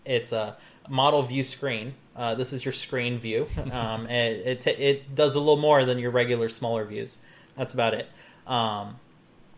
it's a model view screen. Uh, this is your screen view. *laughs* Um, it, it it does a little more than your regular smaller views. That's about it. Um,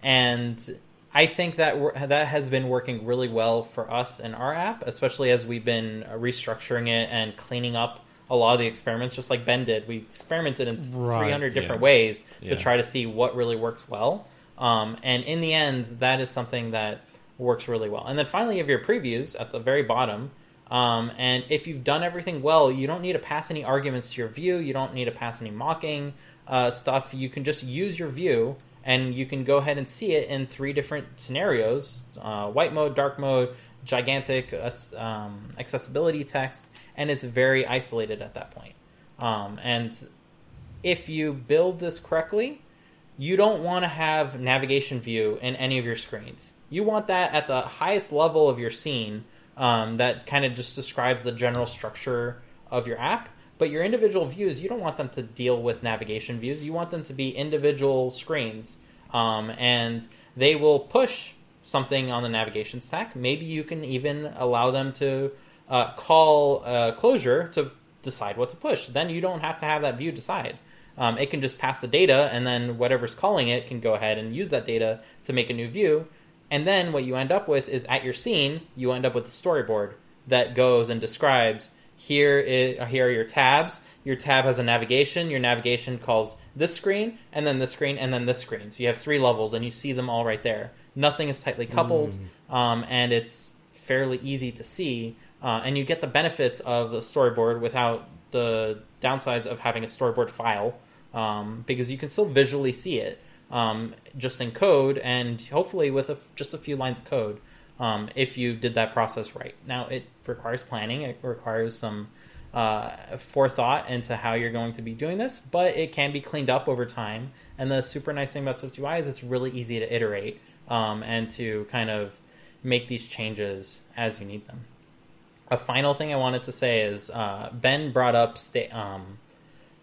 and I think that that has been working really well for us in our app, especially as we've been restructuring it and cleaning up a lot of the experiments, just like Ben did. We experimented in Right, 300 different yeah. ways Yeah. to try to see what really works well. Um, and in the end, that is something that works really well. And then finally, you have your previews at the very bottom. Um, and if you've done everything well, you don't need to pass any arguments to your view. You don't need to pass any mocking uh, stuff. You can just use your view and you can go ahead and see it in three different scenarios uh, white mode, dark mode, gigantic um, accessibility text, and it's very isolated at that point. Um, and if you build this correctly, you don't want to have navigation view in any of your screens. You want that at the highest level of your scene um, that kind of just describes the general structure of your app. But your individual views, you don't want them to deal with navigation views. You want them to be individual screens. Um, and they will push something on the navigation stack. Maybe you can even allow them to uh, call uh, closure to decide what to push. Then you don't have to have that view decide. Um, it can just pass the data, and then whatever's calling it can go ahead and use that data to make a new view. And then what you end up with is at your scene, you end up with a storyboard that goes and describes here is, here are your tabs. Your tab has a navigation. Your navigation calls this screen, and then this screen, and then this screen. So you have three levels, and you see them all right there. Nothing is tightly coupled, um, and it's fairly easy to see. Uh, and you get the benefits of a storyboard without the downsides of having a storyboard file um, because you can still visually see it um, just in code and hopefully with a just a few lines of code um, if you did that process right. Now, it requires planning, it requires some uh, forethought into how you're going to be doing this, but it can be cleaned up over time. And the super nice thing about SwiftUI is it's really easy to iterate um, and to kind of make these changes as you need them. A final thing I wanted to say is uh, Ben brought up state um,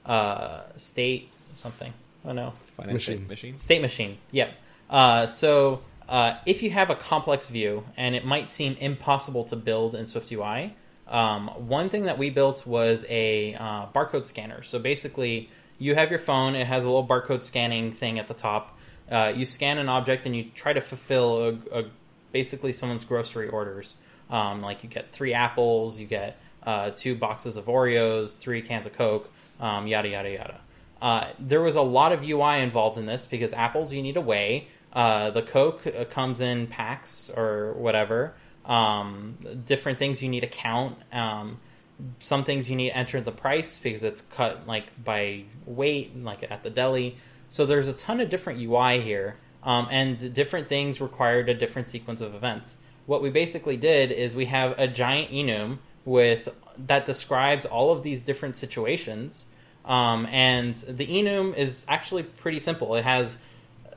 uh, state something. Oh no, Finite Machine. machine. State machine. Yep. Uh, so uh, if you have a complex view and it might seem impossible to build in SwiftUI, Um, one thing that we built was a uh, barcode scanner. So basically, you have your phone, it has a little barcode scanning thing at the top. Uh, you scan an object and you try to fulfill a, a, basically someone's grocery orders. Um, like you get three apples, you get uh, two boxes of Oreos, three cans of Coke, um, yada, yada, yada. Uh, there was a lot of UI involved in this because apples you need to weigh. Uh, the Coke uh, comes in packs or whatever. Um, different things you need to count. Um, some things you need to enter the price because it's cut like by weight, like at the deli. So there's a ton of different UI here, um, and different things required a different sequence of events. What we basically did is we have a giant enum with that describes all of these different situations, um, and the enum is actually pretty simple. It has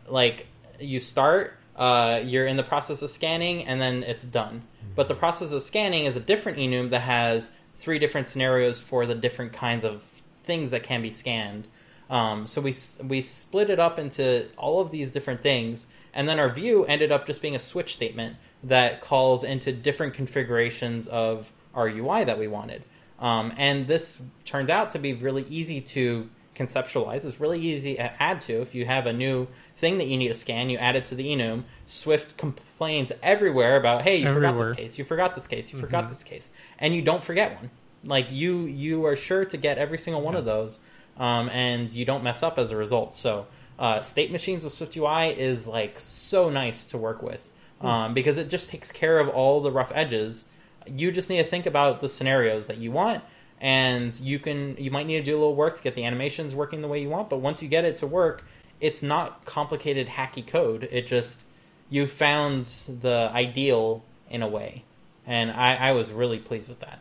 like you start, uh, you're in the process of scanning, and then it's done. But the process of scanning is a different enum that has three different scenarios for the different kinds of things that can be scanned. Um, so we we split it up into all of these different things, and then our view ended up just being a switch statement that calls into different configurations of our UI that we wanted. Um, and this turned out to be really easy to conceptualize. It's really easy to add to. If you have a new thing that you need to scan, you add it to the enum. Swift complains everywhere about, hey, you forgot this case, you forgot this case, you forgot this case, and you don't forget one. Like you, you are sure to get every single one of those, um, and you don't mess up as a result. So, uh, state machines with SwiftUI is like so nice to work with um, because it just takes care of all the rough edges. You just need to think about the scenarios that you want, and you can you might need to do a little work to get the animations working the way you want. But once you get it to work, it's not complicated hacky code. It just you found the ideal in a way, and I, I was really pleased with that.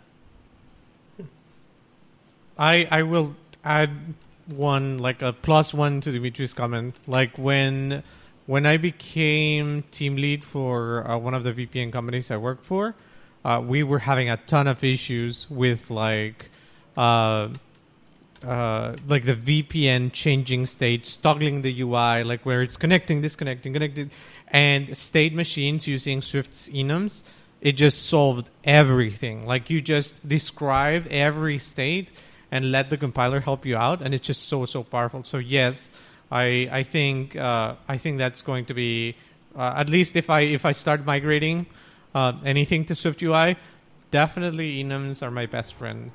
I I will add one like a plus one to Dimitri's comment. Like when when I became team lead for uh, one of the VPN companies I worked for, uh, we were having a ton of issues with like. Uh, uh, like the VPN changing state, toggling the UI, like where it's connecting, disconnecting, connected, and state machines using Swift's enums, it just solved everything. Like you just describe every state and let the compiler help you out, and it's just so so powerful. So yes, I I think uh, I think that's going to be uh, at least if I if I start migrating uh, anything to Swift UI, definitely enums are my best friend.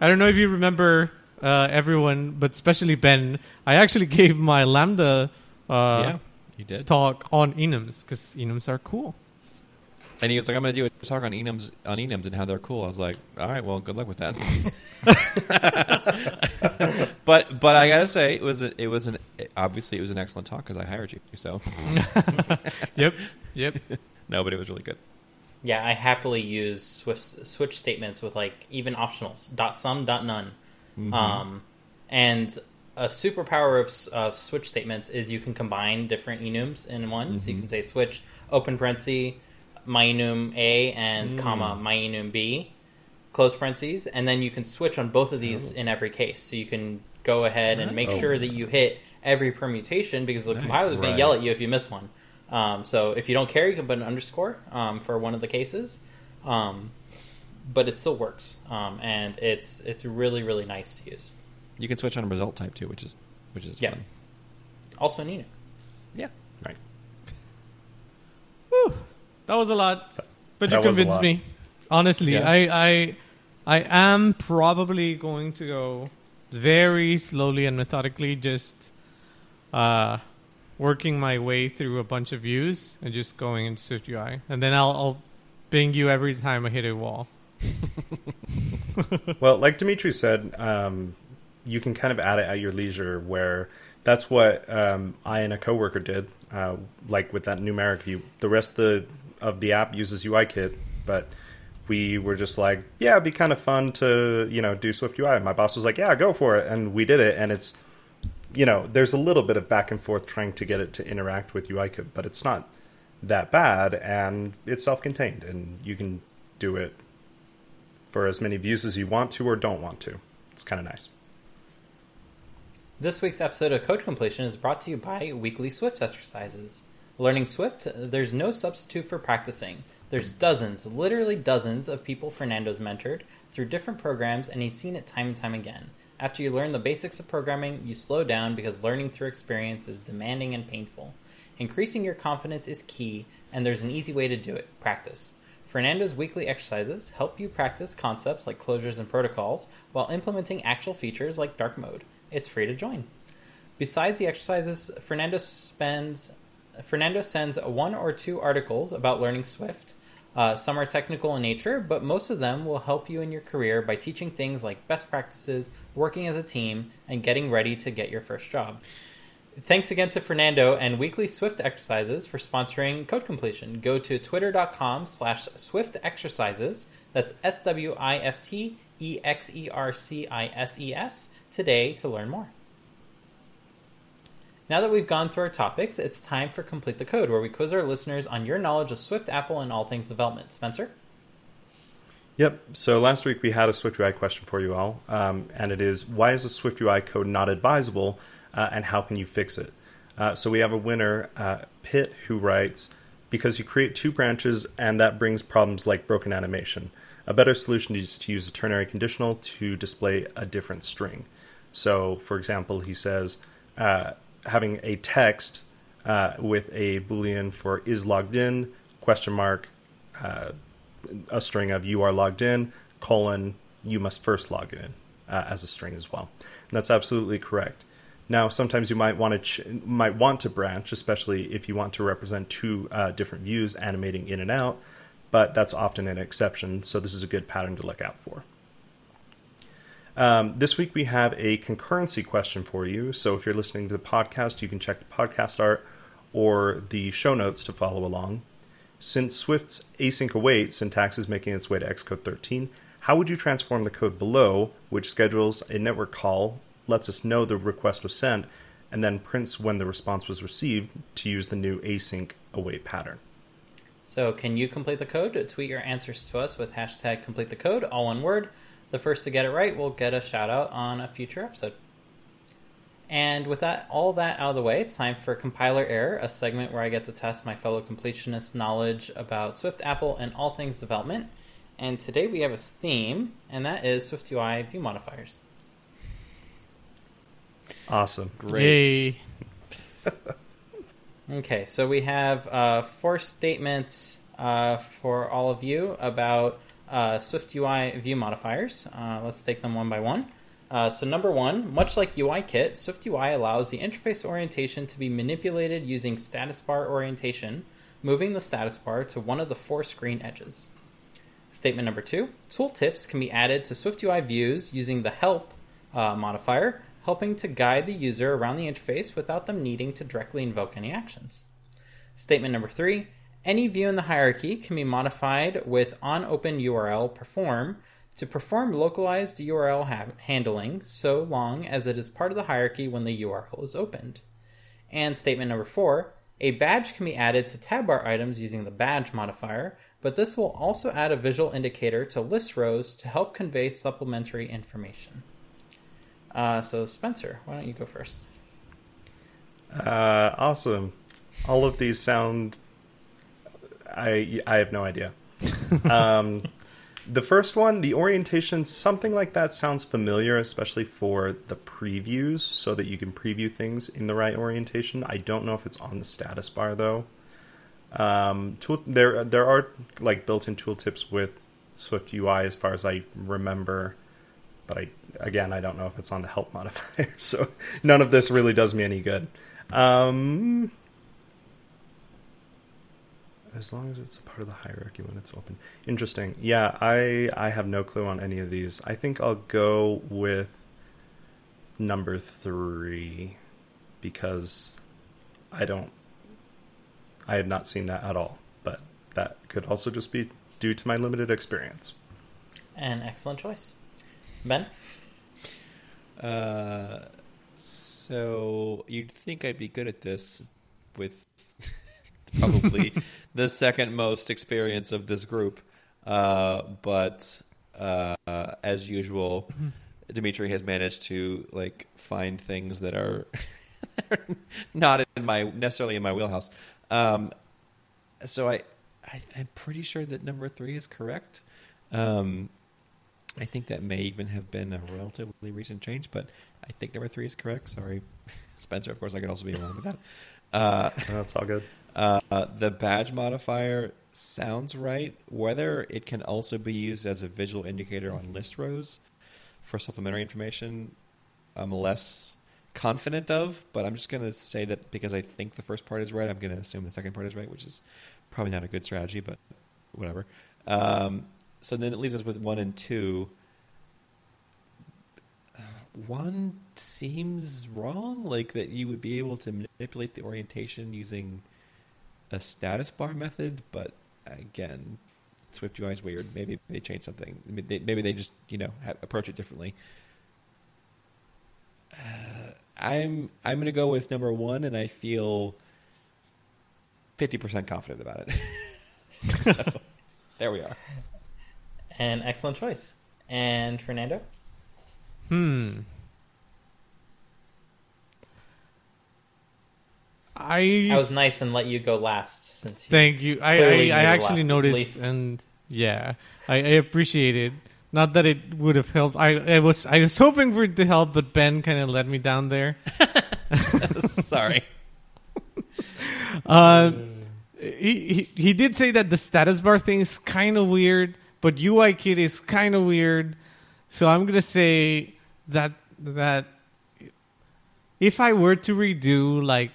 I don't know if you remember uh, everyone, but especially Ben. I actually *laughs* gave my Lambda uh, yeah, you did. talk on enums because enums are cool. And he was like, "I'm going to do a talk on enums on enums and how they're cool." I was like, "All right, well, good luck with that." *laughs* but but I gotta say, it was a, it was an obviously it was an excellent talk because I hired you. So *laughs* Yep, yep. no, but it was really good. Yeah, I happily use Swift switch statements with like even optionals dot some dot none. Um, and a superpower of, of switch statements is you can combine different enums in one. So you can say switch open parenthesis my enum A and comma my enum B close parentheses, and then you can switch on both of these in every case. So you can go ahead and make Oh. sure that you hit every permutation because the Nice. compiler is going Right. to yell at you if you miss one. Um, so if you don't care, you can put an underscore um, for one of the cases, um, but it still works, um, and it's it's really really nice to use. You can switch on a result type too, which is which is Yeah. fun. Also, Nino. Yeah. Right. That was a lot, but That you convinced me. Honestly, Yeah. I, I, I am probably going to go very slowly and methodically, just uh, working my way through a bunch of views and just going into Swift UI, and then I'll, I'll ping you every time I hit a wall. *laughs* Well, like Dimitri said, um, you can kind of add it at your leisure. Where that's what um, I and a coworker did, uh, like with that numeric view. The rest of the, of the app uses UIKit, but we were just like, yeah, it'd be kind of fun to you know do Swift UI. My boss was like, yeah, go for it, and we did it. And it's you know, there's a little bit of back and forth trying to get it to interact with UIKit, but it's not that bad, and it's self-contained, and you can do it for as many views as you want to or don't want to. It's kind of nice. This week's episode of Code Completion is brought to you by Weekly Swift Exercises. Learning Swift, there's no substitute for practicing. There's dozens, literally dozens, of people Fernando's mentored through different programs, and he's seen it time and time again. After you learn the basics of programming, you slow down because learning through experience is demanding and painful. Increasing your confidence is key, and there's an easy way to do it practice. Fernando's weekly exercises help you practice concepts like closures and protocols while implementing actual features like dark mode. It's free to join. Besides the exercises, Fernando spends Fernando sends one or two articles about learning Swift. Uh, some are technical in nature, but most of them will help you in your career by teaching things like best practices, working as a team, and getting ready to get your first job. Thanks again to Fernando and Weekly Swift Exercises for sponsoring Code Completion. Go to twitter.com slash Swift Exercises. That's S W I F T E X E R C I S E S today to learn more. Now that we've gone through our topics, it's time for Complete the Code, where we quiz our listeners on your knowledge of Swift, Apple, and all things development. Spencer? Yep. So last week we had a Swift UI question for you all, um, and it is why is the Swift UI code not advisable, uh, and how can you fix it? Uh, so we have a winner, uh, Pitt, who writes because you create two branches, and that brings problems like broken animation. A better solution is to use a ternary conditional to display a different string. So, for example, he says uh, having a text uh, with a boolean for is logged in question mark uh, a string of you are logged in colon you must first log in uh, as a string as well and that's absolutely correct now sometimes you might want to ch- might want to branch especially if you want to represent two uh, different views animating in and out but that's often an exception so this is a good pattern to look out for um, this week we have a concurrency question for you. So if you're listening to the podcast, you can check the podcast art or the show notes to follow along. Since Swift's async await syntax is making its way to Xcode 13, how would you transform the code below, which schedules a network call, lets us know the request was sent, and then prints when the response was received to use the new async await pattern? So, can you complete the code? Tweet your answers to us with hashtag complete the code, all one word. The first to get it right will get a shout out on a future episode. And with that, all that out of the way, it's time for Compiler Error, a segment where I get to test my fellow completionists' knowledge about Swift, Apple, and all things development. And today we have a theme, and that is SwiftUI view modifiers. Awesome. Great. Yay. *laughs* Okay, so we have uh, four statements uh, for all of you about uh, SwiftUI view modifiers. Uh, let's take them one by one. Uh, so number one, much like UIKit, SwiftUI allows the interface orientation to be manipulated using status bar orientation, moving the status bar to one of the four screen edges. Statement number two, tooltips can be added to SwiftUI views using the help uh, modifier, helping to guide the user around the interface without them needing to directly invoke any actions. Statement number three, any view in the hierarchy can be modified with onOpenURL perform to perform localized URL ha- handling so long as it is part of the hierarchy when the URL is opened. And statement number four, a badge can be added to tab bar items using the badge modifier, but this will also add a visual indicator to list rows to help convey supplementary information. Uh, so, Spencer, why don't you go first? Uh, awesome. All of these sound. I I have no idea. *laughs* um, the first one, the orientation, something like that sounds familiar, especially for the previews, so that you can preview things in the right orientation. I don't know if it's on the status bar though. Um, tool, there there are like built-in tooltips with Swift UI, as far as I remember, but I again I don't know if it's on the help modifier. *laughs* So none of this really does me any good. Um, as long as it's a part of the hierarchy when it's open. Interesting. Yeah, I I have no clue on any of these. I think I'll go with number three because I don't. I have not seen that at all, but that could also just be due to my limited experience. An excellent choice. Ben? Uh, so you'd think I'd be good at this with *laughs* probably *laughs* the second most experience of this group, uh, but uh, as usual, *laughs* Dimitri has managed to like find things that are not in my necessarily in my wheelhouse. Um, so I, I, I'm pretty sure that number three is correct. Um, I think that may even have been a relatively recent change, but I think number three is correct. Sorry, *laughs* Spencer. Of course, I could also be wrong with that. Uh, That's all good. *laughs* uh, the badge modifier sounds right. Whether it can also be used as a visual indicator on list rows for supplementary information, I'm less confident of. But I'm just going to say that because I think the first part is right, I'm going to assume the second part is right, which is probably not a good strategy, but whatever. Um, so then it leaves us with one and two. One seems wrong, like that you would be able to manipulate the orientation using a status bar method, but again, Swift UI is weird. Maybe they changed something. Maybe they, maybe they just you know ha- approach it differently. Uh, I'm I'm gonna go with number one, and I feel fifty percent confident about it. *laughs* so, there we are. An excellent choice. And Fernando? Hmm. I I was nice and let you go last since you thank you. I I, I actually left, noticed, least. and yeah, I, I appreciate it. Not that it would have helped. I, I was I was hoping for it to help, but Ben kind of let me down there. *laughs* Sorry. Uh, he, he he did say that the status bar thing is kind of weird, but UI kit is kind of weird. So I'm gonna say that that if I were to redo like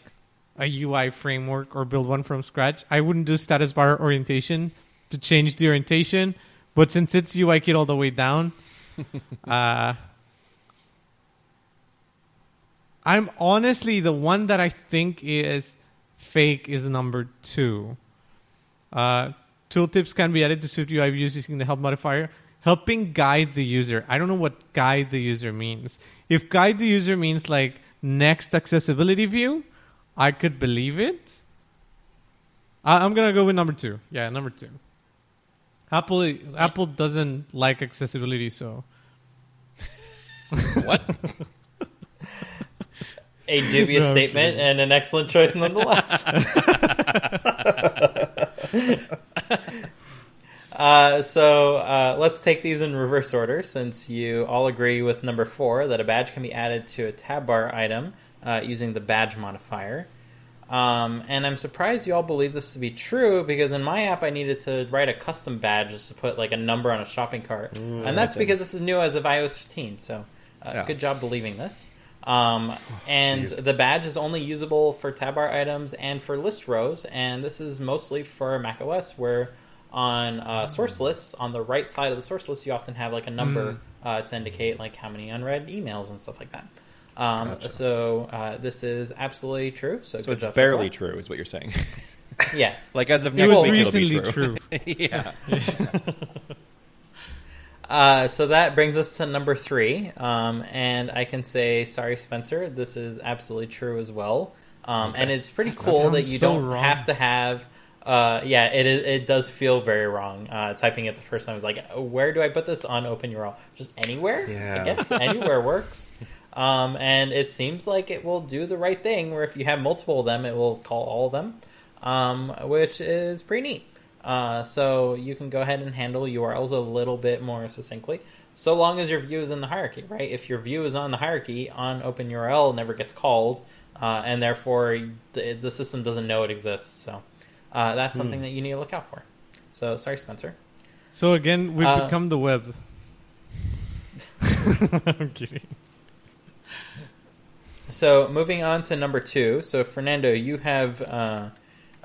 a UI framework or build one from scratch, I wouldn't do status bar orientation to change the orientation. But since it's UI kit all the way down, *laughs* uh, I'm honestly the one that I think is fake is number two. Uh, tooltips can be added to Swift UI views using the help modifier, helping guide the user. I don't know what guide the user means. If guide the user means like next accessibility view, I could believe it. I, I'm gonna go with number two. Yeah, number two. Apple Apple doesn't like accessibility, so *laughs* What? a dubious No, statement kidding. and an excellent choice nonetheless. *laughs* *laughs* *laughs* uh, so uh, let's take these in reverse order since you all agree with number four that a badge can be added to a tab bar item uh, using the badge modifier. Um, and I'm surprised you all believe this to be true because in my app I needed to write a custom badge just to put like a number on a shopping cart, and that's because this is new as of iOS 15. So, uh, Yeah. good job believing this. Um, and jeez. the badge is only usable for tab bar items and for list rows, and this is mostly for macOS, where on uh, source lists on the right side of the source list you often have like a number uh, to indicate like how many unread emails and stuff like that. Um, Gotcha. So uh, this is absolutely true. So, So it's barely true, is what you're saying. Yeah. *laughs* like as of next was week, it'll be true. true. *laughs* yeah. *laughs* Uh, so that brings us to number three, um, and I can say, sorry, Spencer, this is absolutely true as well. Um, And it's pretty cool that you so don't wrong. have to have. Uh, yeah, it it does feel very wrong. Uh, typing it the first time I was like, where do I put this on OpenURL? Just anywhere? Yeah. I guess *laughs* anywhere works. Um, and it seems like it will do the right thing, where if you have multiple of them, it will call all of them, um, which is pretty neat. Uh, so you can go ahead and handle URLs a little bit more succinctly, so long as your view is in the hierarchy, right? If your view is on the hierarchy, on OpenURL never gets called, uh, and therefore the, the system doesn't know it exists. So uh, that's something that you need to look out for. So sorry, Spencer. So again, we've Uh, become the web. *laughs* I'm kidding. So moving on to number two. So Fernando, you have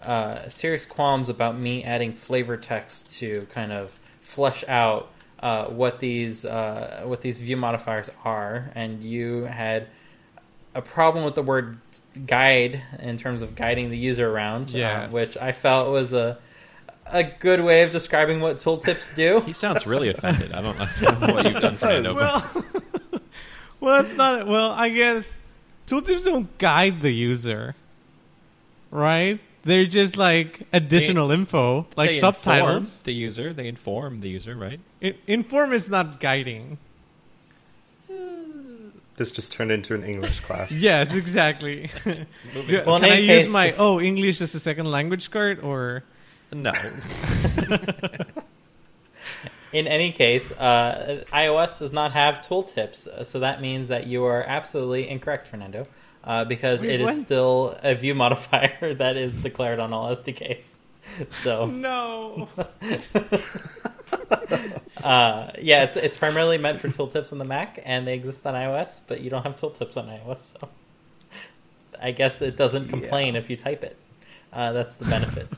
uh, serious qualms about me adding flavor text to kind of flesh out uh, what these uh, what these view modifiers are, and you had a problem with the word guide in terms of guiding the user around, uh, Yes. which I felt was a a good way of describing what tooltips do. *laughs* He sounds really offended. I don't, know, I don't know what you've done, Fernando. but- Well, *laughs* well, that's not. Well, I guess tooltips don't guide the user, right? They're just like additional info, like they subtitles. inform the user. They inform the user, right? I- Inform is not guiding. *sighs* This just turned into an English *laughs* class. Yes, exactly. *laughs* Yeah, Well, in Can I any use case- my oh English as a second language card or No. *laughs* In any case, uh, iOS does not have tooltips, uh, so that means that you are absolutely incorrect, Fernando, uh, because Wait, it is what? still a view *laughs* modifier that is declared on all SDKs. *laughs* So, no? *laughs* uh, yeah, it's it's primarily meant for tooltips on the Mac, and they exist on iOS, but you don't have tooltips on iOS, so I guess it doesn't complain if you type it. Uh, that's the benefit.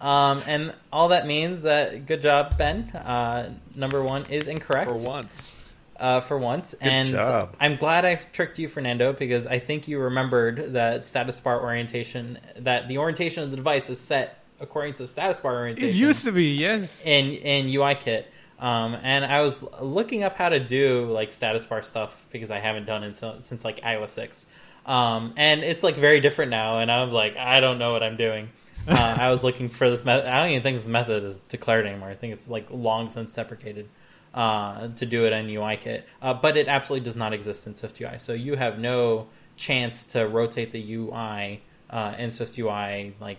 um, and all that means that good job, Ben. Uh, number one is incorrect For once. Uh, for once, and job. I'm glad I tricked you, Fernando, because I think you remembered that status bar orientation, that the orientation of the device is set according to the status bar orientation It used to be yes. in in UIKit. Um, and I was looking up how to do like status bar stuff because I haven't done it since, since like iOS six, um, and it's like very different now. And I'm like, I don't know what I'm doing. Uh, *laughs* I was looking for this method. I don't even think this method is declared anymore. I think it's like long since deprecated uh, to do it in UIKit, uh, but it absolutely does not exist in SwiftUI. So you have no chance to rotate the UI uh, in SwiftUI like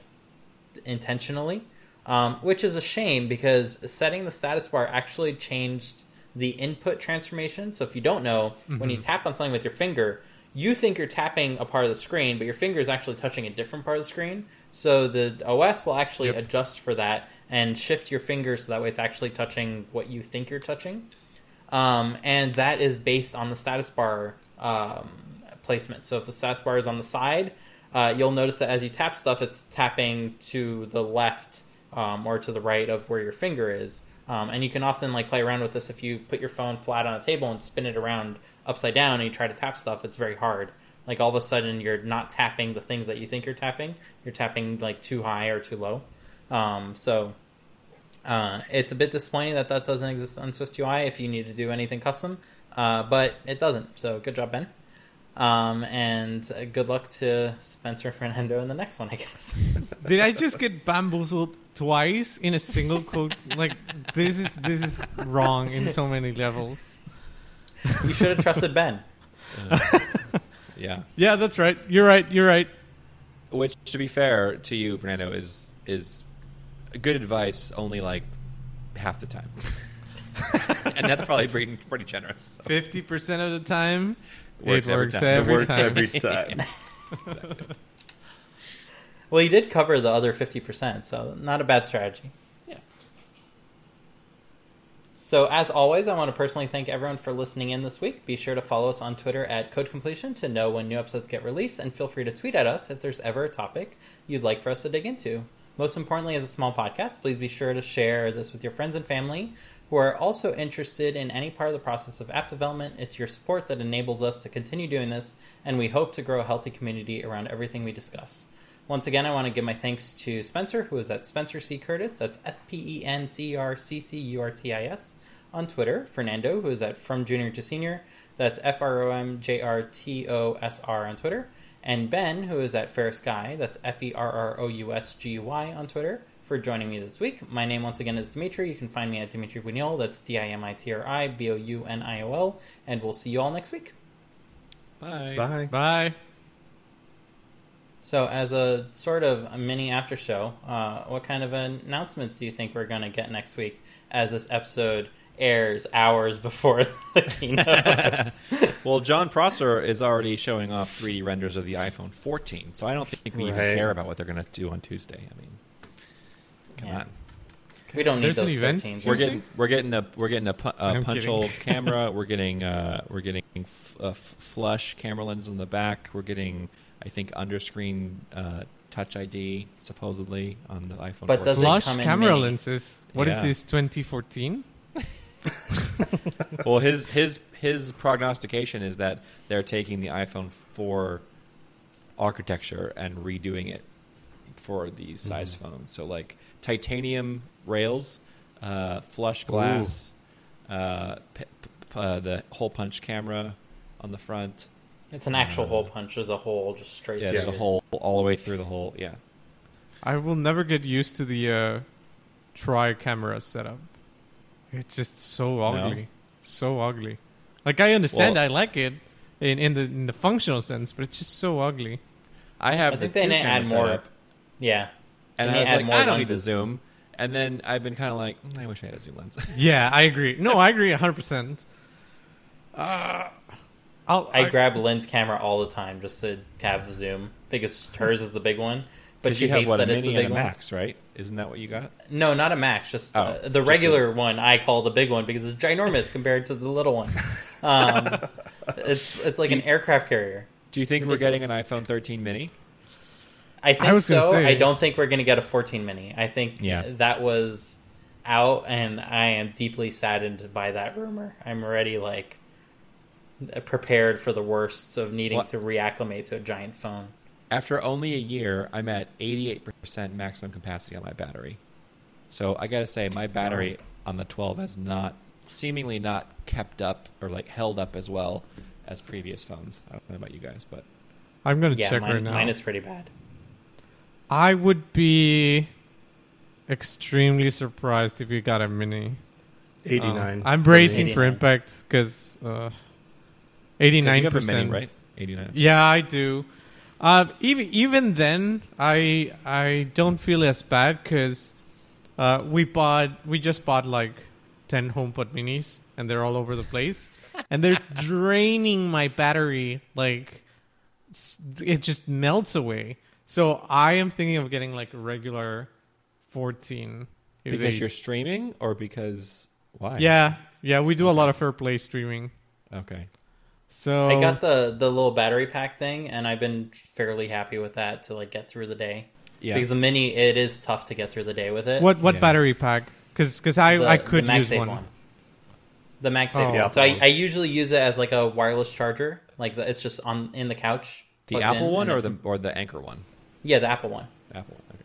intentionally, um, which is a shame because setting the status bar actually changed the input transformation. So if you don't know, when you tap on something with your finger, you think you're tapping a part of the screen, but your finger is actually touching a different part of the screen. So the OS will actually Yep. adjust for that and shift your finger so that way it's actually touching what you think you're touching. Um, and that is based on the status bar um, placement. So if the status bar is on the side, uh, you'll notice that as you tap stuff, it's tapping to the left um, or to the right of where your finger is. Um, and you can often like play around with this if you put your phone flat on a table and spin it around upside down and you try to tap stuff. It's very hard. Like all of a sudden, you're not tapping the things that you think you're tapping. You're tapping like too high or too low. Um, so uh, it's a bit disappointing that that doesn't exist on SwiftUI if you need to do anything custom, uh, but it doesn't. So good job, Ben. Um, and uh, good luck to Spencer Fernando in the next one, I guess. *laughs* Did I just get bamboozled twice in a single quote? Like this is this is wrong in so many levels. you should have trusted Ben. *laughs* Yeah. Yeah, that's right. You're right. You're right. Which, to be fair to you, Fernando, is is good advice only like half the time, *laughs* and that's probably pretty, pretty generous. so. Fifty percent of the time, Works it every works time. every it works time. every *laughs* time. *laughs* Well, you did cover the other 50%, so not a bad strategy. Yeah. So, as always, I want to personally thank everyone for listening in this week. Be sure to follow us on Twitter at Code Completion to know when new episodes get released, and feel free to tweet at us if there's ever a topic you'd like for us to dig into. Most importantly, as a small podcast, please be sure to share this with your friends and family who are also interested in any part of the process of app development. It's your support that enables us to continue doing this, and we hope to grow a healthy community around everything we discuss. Once again, I want to give my thanks to Spencer, who is at Spencer C. Curtis. That's S P E N C R C C U R T I S on Twitter. Fernando, who is at From Junior to Senior. That's F R O M J R T O S R on Twitter. And Ben, who is at Ferrous Guy. That's F E R R O U S G Y on Twitter. For joining me this week. My name once again is Dimitri. You can find me at Dimitri Bouniol. That's D I M I T R I B O U N I O L. And we'll see you all next week. Bye. Bye. Bye. So, as a sort of a mini after show, uh, what kind of announcements do you think we're going to get next week as this episode airs hours before *laughs* the keynote? Well, Jon Prosser is already showing off 3D renders of the iPhone 14, so I don't think we even care about what they're going to do on Tuesday. I mean, come Yeah. on. we don't need There's an those event 13s. We're getting we're getting a we're getting a, pu- a I'm punch kidding. hole *laughs* camera. We're getting uh, we're getting f- a f- flush camera lens in the back. We're getting I think underscreen uh, Touch ID supposedly on the iPhone. But does it Flush come camera mini? lenses. What is Yeah. this? 2014? *laughs* well, his his his prognostication is that they're taking the iPhone 4 architecture and redoing it for these size phones. So like titanium rails, uh, flush glass, uh, p- p- uh, the hole punch camera on the front. It's an actual hole punch. There's a hole just straight Yeah, through. there's a hole all the way through the hole. Yeah. I will never get used to the uh, tri camera setup. It's just so ugly. So ugly. Like I understand, Well- I like it. in in the in the functional sense, but it's just so ugly. I have I think the they two need to camera add more. setup, Yeah, and I was add like, more I don't need the zoom. And then I've been kind of like, "Mm, I wish I had a zoom lens. *laughs* Yeah, I agree. No, I agree 100. percent Uh, I'll, I grab lens camera all the time just to have zoom because hers is the big one. But she you have hates what a that it's the mini big and a one. max, right? Isn't that what you got? No, not a max. Just Oh, uh, the just regular one. I call the big one because it's ginormous compared to the little one. *laughs* Um, it's it's like Do an aircraft carrier. Do you think we're getting an iPhone 13 mini? I think I was gonna so. say- I don't think we're going to get a 14 mini. I think Yeah. that was out, and I am deeply saddened by that rumor. I'm already like prepared for the worst of needing What? to reacclimate to a giant phone. After only a year, I'm at 88% maximum capacity on my battery. So I gotta say, my battery on the 12 has not, seemingly not kept up or like held up as well as previous phones. I don't know about you guys, but I'm gonna Yeah, check mine, right now. mine is pretty bad. I would be extremely surprised if you got a mini. 89. Um. I'm bracing for impact because uh, 'Cause 89 you have the percent. mini, right? 89. Yeah, I do. Uh, even even then, I I don't feel as bad because uh, we bought we just bought like ten HomePod minis and they're all over the place, and they're *laughs* draining my battery like it just melts away. So I am thinking of getting like a regular fourteen. Because they- you're streaming or because why? yeah yeah we do a lot of AirPlay streaming. Okay. So I got the the little battery pack thing, and I've been fairly happy with that to like get through the day. Yeah. Because the mini, it is tough to get through the day with it. what what Yeah. battery pack? Because because I The- I could the use MagSafe one. The MagSafe Oh. one. So I, Yeah. I usually use it as like a wireless charger. Like the, it's just on in the couch. the Apple one or the or the Anker one? yeah the Apple one. Apple. Okay.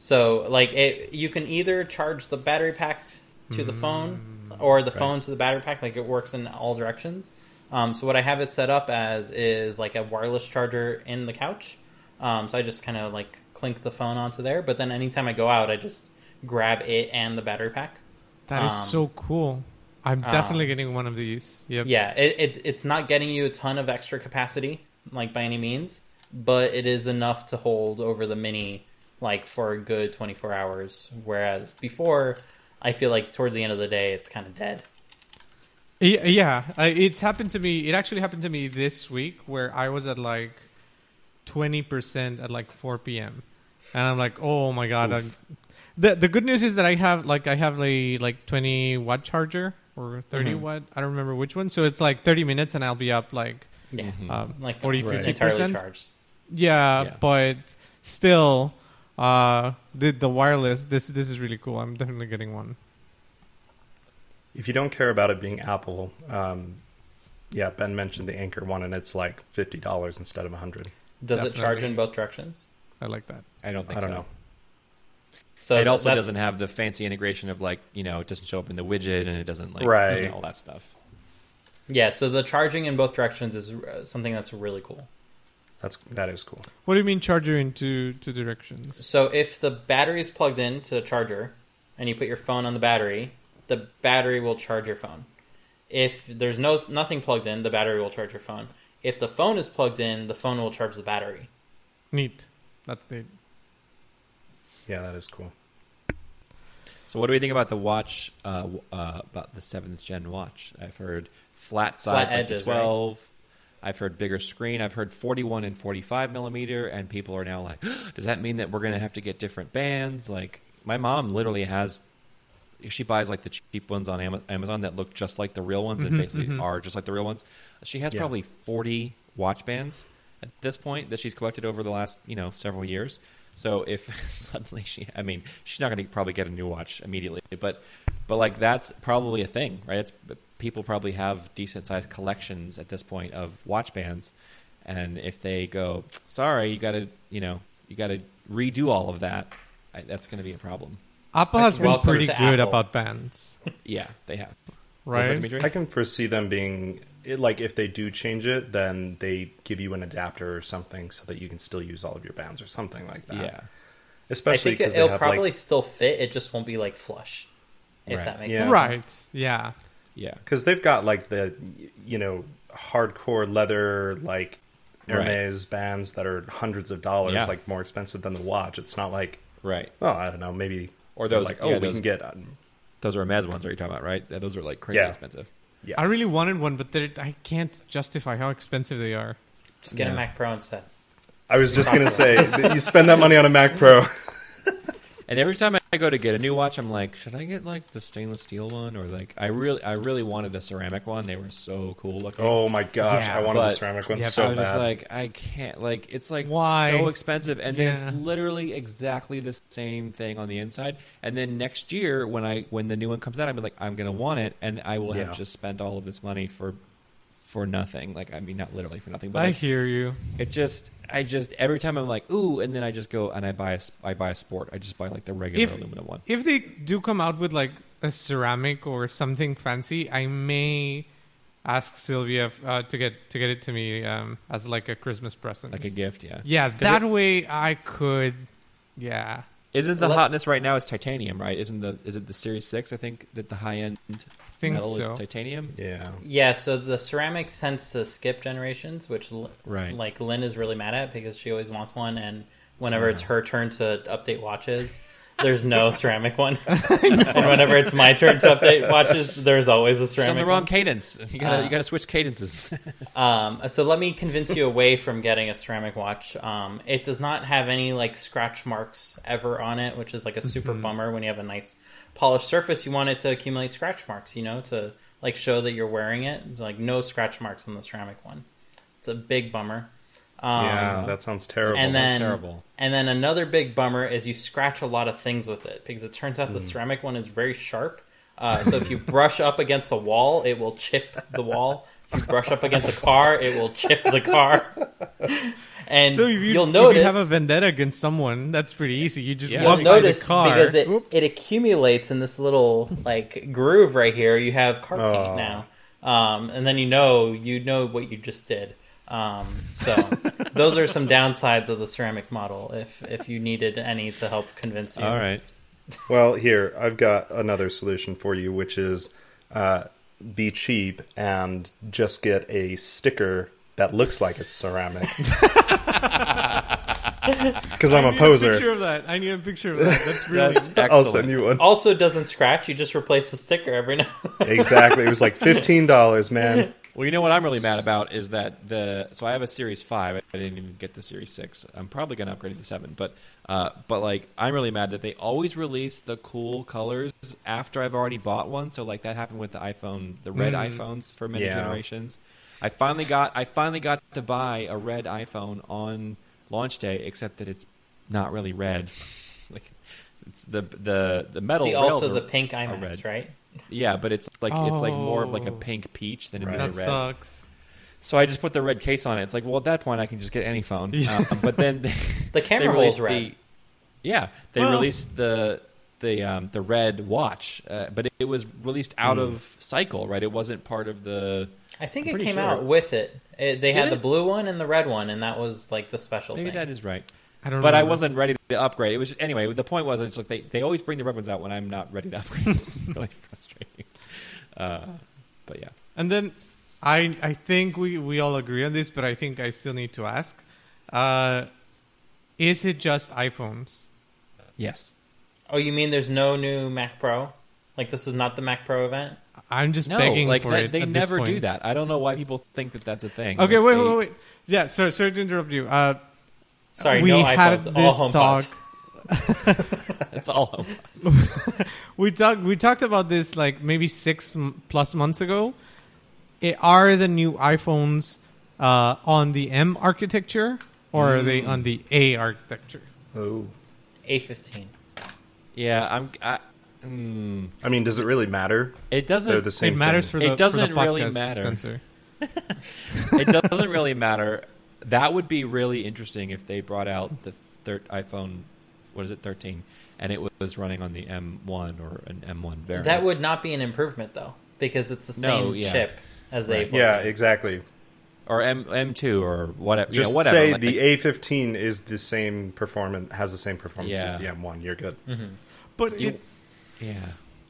So like it, you can either charge the battery pack to the hmm. phone or the phone to the battery pack. Like it works in all directions. Um, so what I have it set up as is like a wireless charger in the couch. Um, so I just kind of like clink the phone onto there. But then anytime I go out, I just grab it and the battery pack. That is Um, so cool. I'm definitely um, getting one of these. Yep. Yeah, it, it it's not getting you a ton of extra capacity, like by any means, but it is enough to hold over the mini like for a good 24 hours. Whereas before, I feel like towards the end of the day, it's kind of dead. Y- Yeah, it's happened to me. It actually happened to me this week where I was at like 20% at like 4 p.m. And I'm like, "Oh my god." I, the the good news is that I have like I have a like 20 watt charger or 30 Mhm. watt. I don't remember which one. So it's like 30 minutes and I'll be up like Yeah, Mhm. um, like 40 Right. 50%. charged. Yeah, Yeah. but still uh the the wireless this this is really cool. I'm definitely getting one. If you don't care about it being Apple, um, yeah, Ben mentioned the Anker one, and it's like fifty dollars instead of a hundred. Does it charge in both directions? I like that. I don't think I don't so. know. So it also doesn't have the fancy integration of like you know it doesn't show up in the widget and it doesn't like Right. you know, all that stuff. Yeah, so the charging in both directions is uh, something that's really cool. That's that is cool. What do you mean charger in two two directions? So if the battery is plugged in to the charger and you put your phone on the battery, the battery will charge your phone. If there's no nothing plugged in, the battery will charge your phone. If the phone is plugged in, the phone will charge the battery. Neat. That's neat. Yeah, that is cool. So what do we think about the watch? Uh, uh, about the seventh gen watch? I've heard flat sides like edges, the twelve. I've heard bigger screen. I've heard forty-one and forty-five millimeter, and people are now like, *gasps* "Does that mean that we're going to have to get different bands?" Like my mom literally has. She buys like the cheap ones on Amazon that look just like the real ones and Mhm, basically mhm. are just like the real ones. She has Yeah. probably forty watch bands at this point that she's collected over the last you know several years. So if *laughs* suddenly she, I mean, she's not going to probably get a new watch immediately, but but like that's probably a thing, right? It's people probably have decent sized collections at this point of watch bands, and if they go, sorry, you got to you know you got to redo all of that, I, that's going to be a problem. Apple has been pretty good Apple. about bands, *laughs* Yeah, they have. Right? I can foresee them being it, like if they do change it, then they give you an adapter or something so that you can still use all of your bands or something like that. yeah, especially I think because it, will have probably like still fit. It just won't be like flush, if Right. that makes Yeah. sense. Right. Yeah. yeah. because they've got like the you know hardcore leather like Right. Hermes bands that are hundreds of dollars, Yeah. like more expensive than the watch. It's not like Right. oh, I don't know, maybe Or they're those- like oh, yeah, we those- can get um, Those are Hermes ones that you're talking about, right? Yeah, Those are like crazy Yeah. expensive. yeah. I really wanted one, but I can't justify how expensive they are. Just get Yeah. a Mac Pro instead. I was just gonna *laughs* say you spend that money on a Mac Pro. *laughs* And every time I go to get a new watch, I'm like, should I get like the stainless steel one or like I really I really wanted a ceramic one. They were so cool looking. Oh my gosh, Yeah, I wanted the but- ceramic one yeah, so I was bad. just like, I can't. Like, it's like Why? so expensive, and then Yeah. it's literally exactly the same thing on the inside. And then next year, when I when the new one comes out, I'm like, I'm gonna want it, and I will Yeah. have just spent all of this money for for nothing. Like, I mean, not literally for nothing, but I like, hear you. it just, I just every time I'm like, ooh, and then I just go and I buy a I buy a sport. I just buy like the regular If- aluminum one. If they do come out with like a ceramic or something fancy, I may ask Sylvia uh, to get to get it to me um, as like a Christmas present. Like a gift, yeah. yeah. that it- way I could. Yeah, Isn't the hotness right now is titanium, right? Isn't the is it the Series Six? I think that the high end think metal so. is titanium. yeah. Yeah, so the ceramic tends to skip generations, which Right. like Lynn is really mad at because she always wants one, and whenever it's her turn to update watches, there's no ceramic one, *laughs* and whenever it's my turn to update watches, there's always a It's on ceramic. the wrong one. cadence. You gotta Uh, you gotta switch cadences. *laughs* Um, so let me convince you away from getting a ceramic watch. Um, it does not have any like scratch marks ever on it, which is like a super bummer when you have a nice polished surface. You want it to accumulate scratch marks, you know, to like show that you're wearing it. Like no scratch marks on the ceramic one. It's a big bummer. Um, yeah, that sounds terrible. and That's then terrible. and then another big bummer is you scratch a lot of things with it because it turns Hmm. out the ceramic one is very sharp. Uh, so if you brush up against a wall, it will chip the wall. If you brush up against a car, it will chip the car. *laughs* And So if you, you'll if you have a vendetta against someone, that's pretty easy. You just Yeah. walk you'll notice the car. because it, Oops. it accumulates in this little like groove right here. You have car paint Oh. now, um, and then you know you know what you just did. Um, so *laughs* those are some downsides of the ceramic model. If if you needed any to help convince you, All right. Well, here I've got another solution for you, which is uh, be cheap and just get a sticker that looks like it's ceramic. *laughs* Because I'm I a need poser. picture of that. I need a picture of that. That's really. That's I'll send you one. also doesn't scratch. You just replace the sticker every now. Exactly. It was like *laughs* fifteen dollars, man. Well, you know what I'm really mad about is that the so I have a Series Five. I didn't even get the Series Six. I'm probably going to upgrade to the Seven, but uh, but like I'm really mad that they always release the cool colors after I've already bought one. So like that happened with the iPhone, the red Mm. iPhones for many Yeah. generations. I finally got I finally got to buy a red iPhone on launch day, except that it's not really red. *laughs* like it's the the the metal See, also the pink iMacs, red. right? Yeah, but it's like it's like more of like a Oh. pink peach than it Right. is that a red. sucks. So I just put the red case on it. It's like, well, at that point, I can just get any phone. Yeah. Um, but then *laughs* they, The they camera released hole's red. the yeah, they Well- released the the um, the red watch, uh, but it, it was released out of cycle, right? It wasn't part of the. I think I'm it came sure. out with it. it they Did had the blue one and the red one, and that was like the special Maybe thing. that is right, I don't. but I wasn't ready to upgrade. It was anyway. The point was, it's like they, they always bring the red ones out when I'm not ready to upgrade. *laughs* it's really frustrating. Uh, but yeah, And then I I think we we all agree on this, but I think I still need to ask: uh, Is it just iPhones? yes. Oh, you mean there's no new Mac Pro? Like this is not the Mac Pro event? I'm just No, begging like for that, it. they at this never do that. I don't know why people think that that's a thing. Okay, Like, wait, they- wait, wait. Yeah, so sorry to interrupt you. Uh, Sorry, we no had iPhones, all this HomePods. talk. That's *laughs* all. we talked we talked about this like maybe six m- plus months ago. It, are the new iPhones uh, on the M architecture or are they on the A architecture? Oh. A15. Yeah, I'm. I, mm, I mean, does it really matter? it doesn't. They're the same. it matters thing. for the for doesn't the really podcast, matter. Spencer. *laughs* it doesn't really matter. That would be really interesting if they brought out the thir- iPhone. What is it, thirteen, and it was running on the M1 or an M1 variant. That would not be an improvement though, because it's the No, same yeah. chip as the A14. Yeah, exactly. or M M2 or whatever. Just you know, whatever. say like- the A15 is the same performance, has the same performance Yeah. as the M1. You're good. Mm-hmm. But You- it yeah.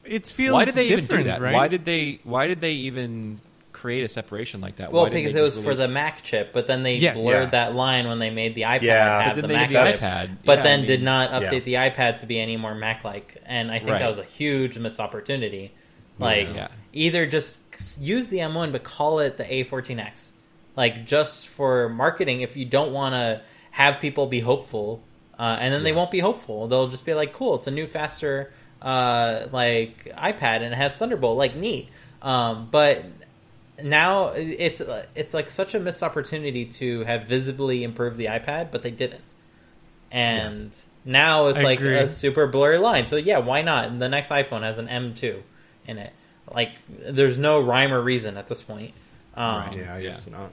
it feels Why did they even do different, that? Right? Why did they? Why did they even create a separation like that? Well, Why because it was just for the Mac chip, but then they Yes. blurred Yeah. that line when they made the iPad Yeah. have But the then Mac they chip, the iPad. but Yeah, then I did not update yeah. the iPad to be any more Mac-like, and I think Right. that was a huge missed opportunity. Like Yeah. either just use the M1 but call it the A14X, like just for marketing. If you don't want to have people be hopeful, uh, and then they won't be hopeful, they'll just be like, "Cool, it's a new, faster uh, like iPad and it has Thunderbolt, like neat." Um, but now it's it's like such a missed opportunity to have visibly improved the iPad, but they didn't. And now it's I like agree. a super blurry line. So yeah, why not? The next iPhone has an M2 in it. Like there's no rhyme or reason at this point. Um, Right. Yeah, I Yeah. guess not.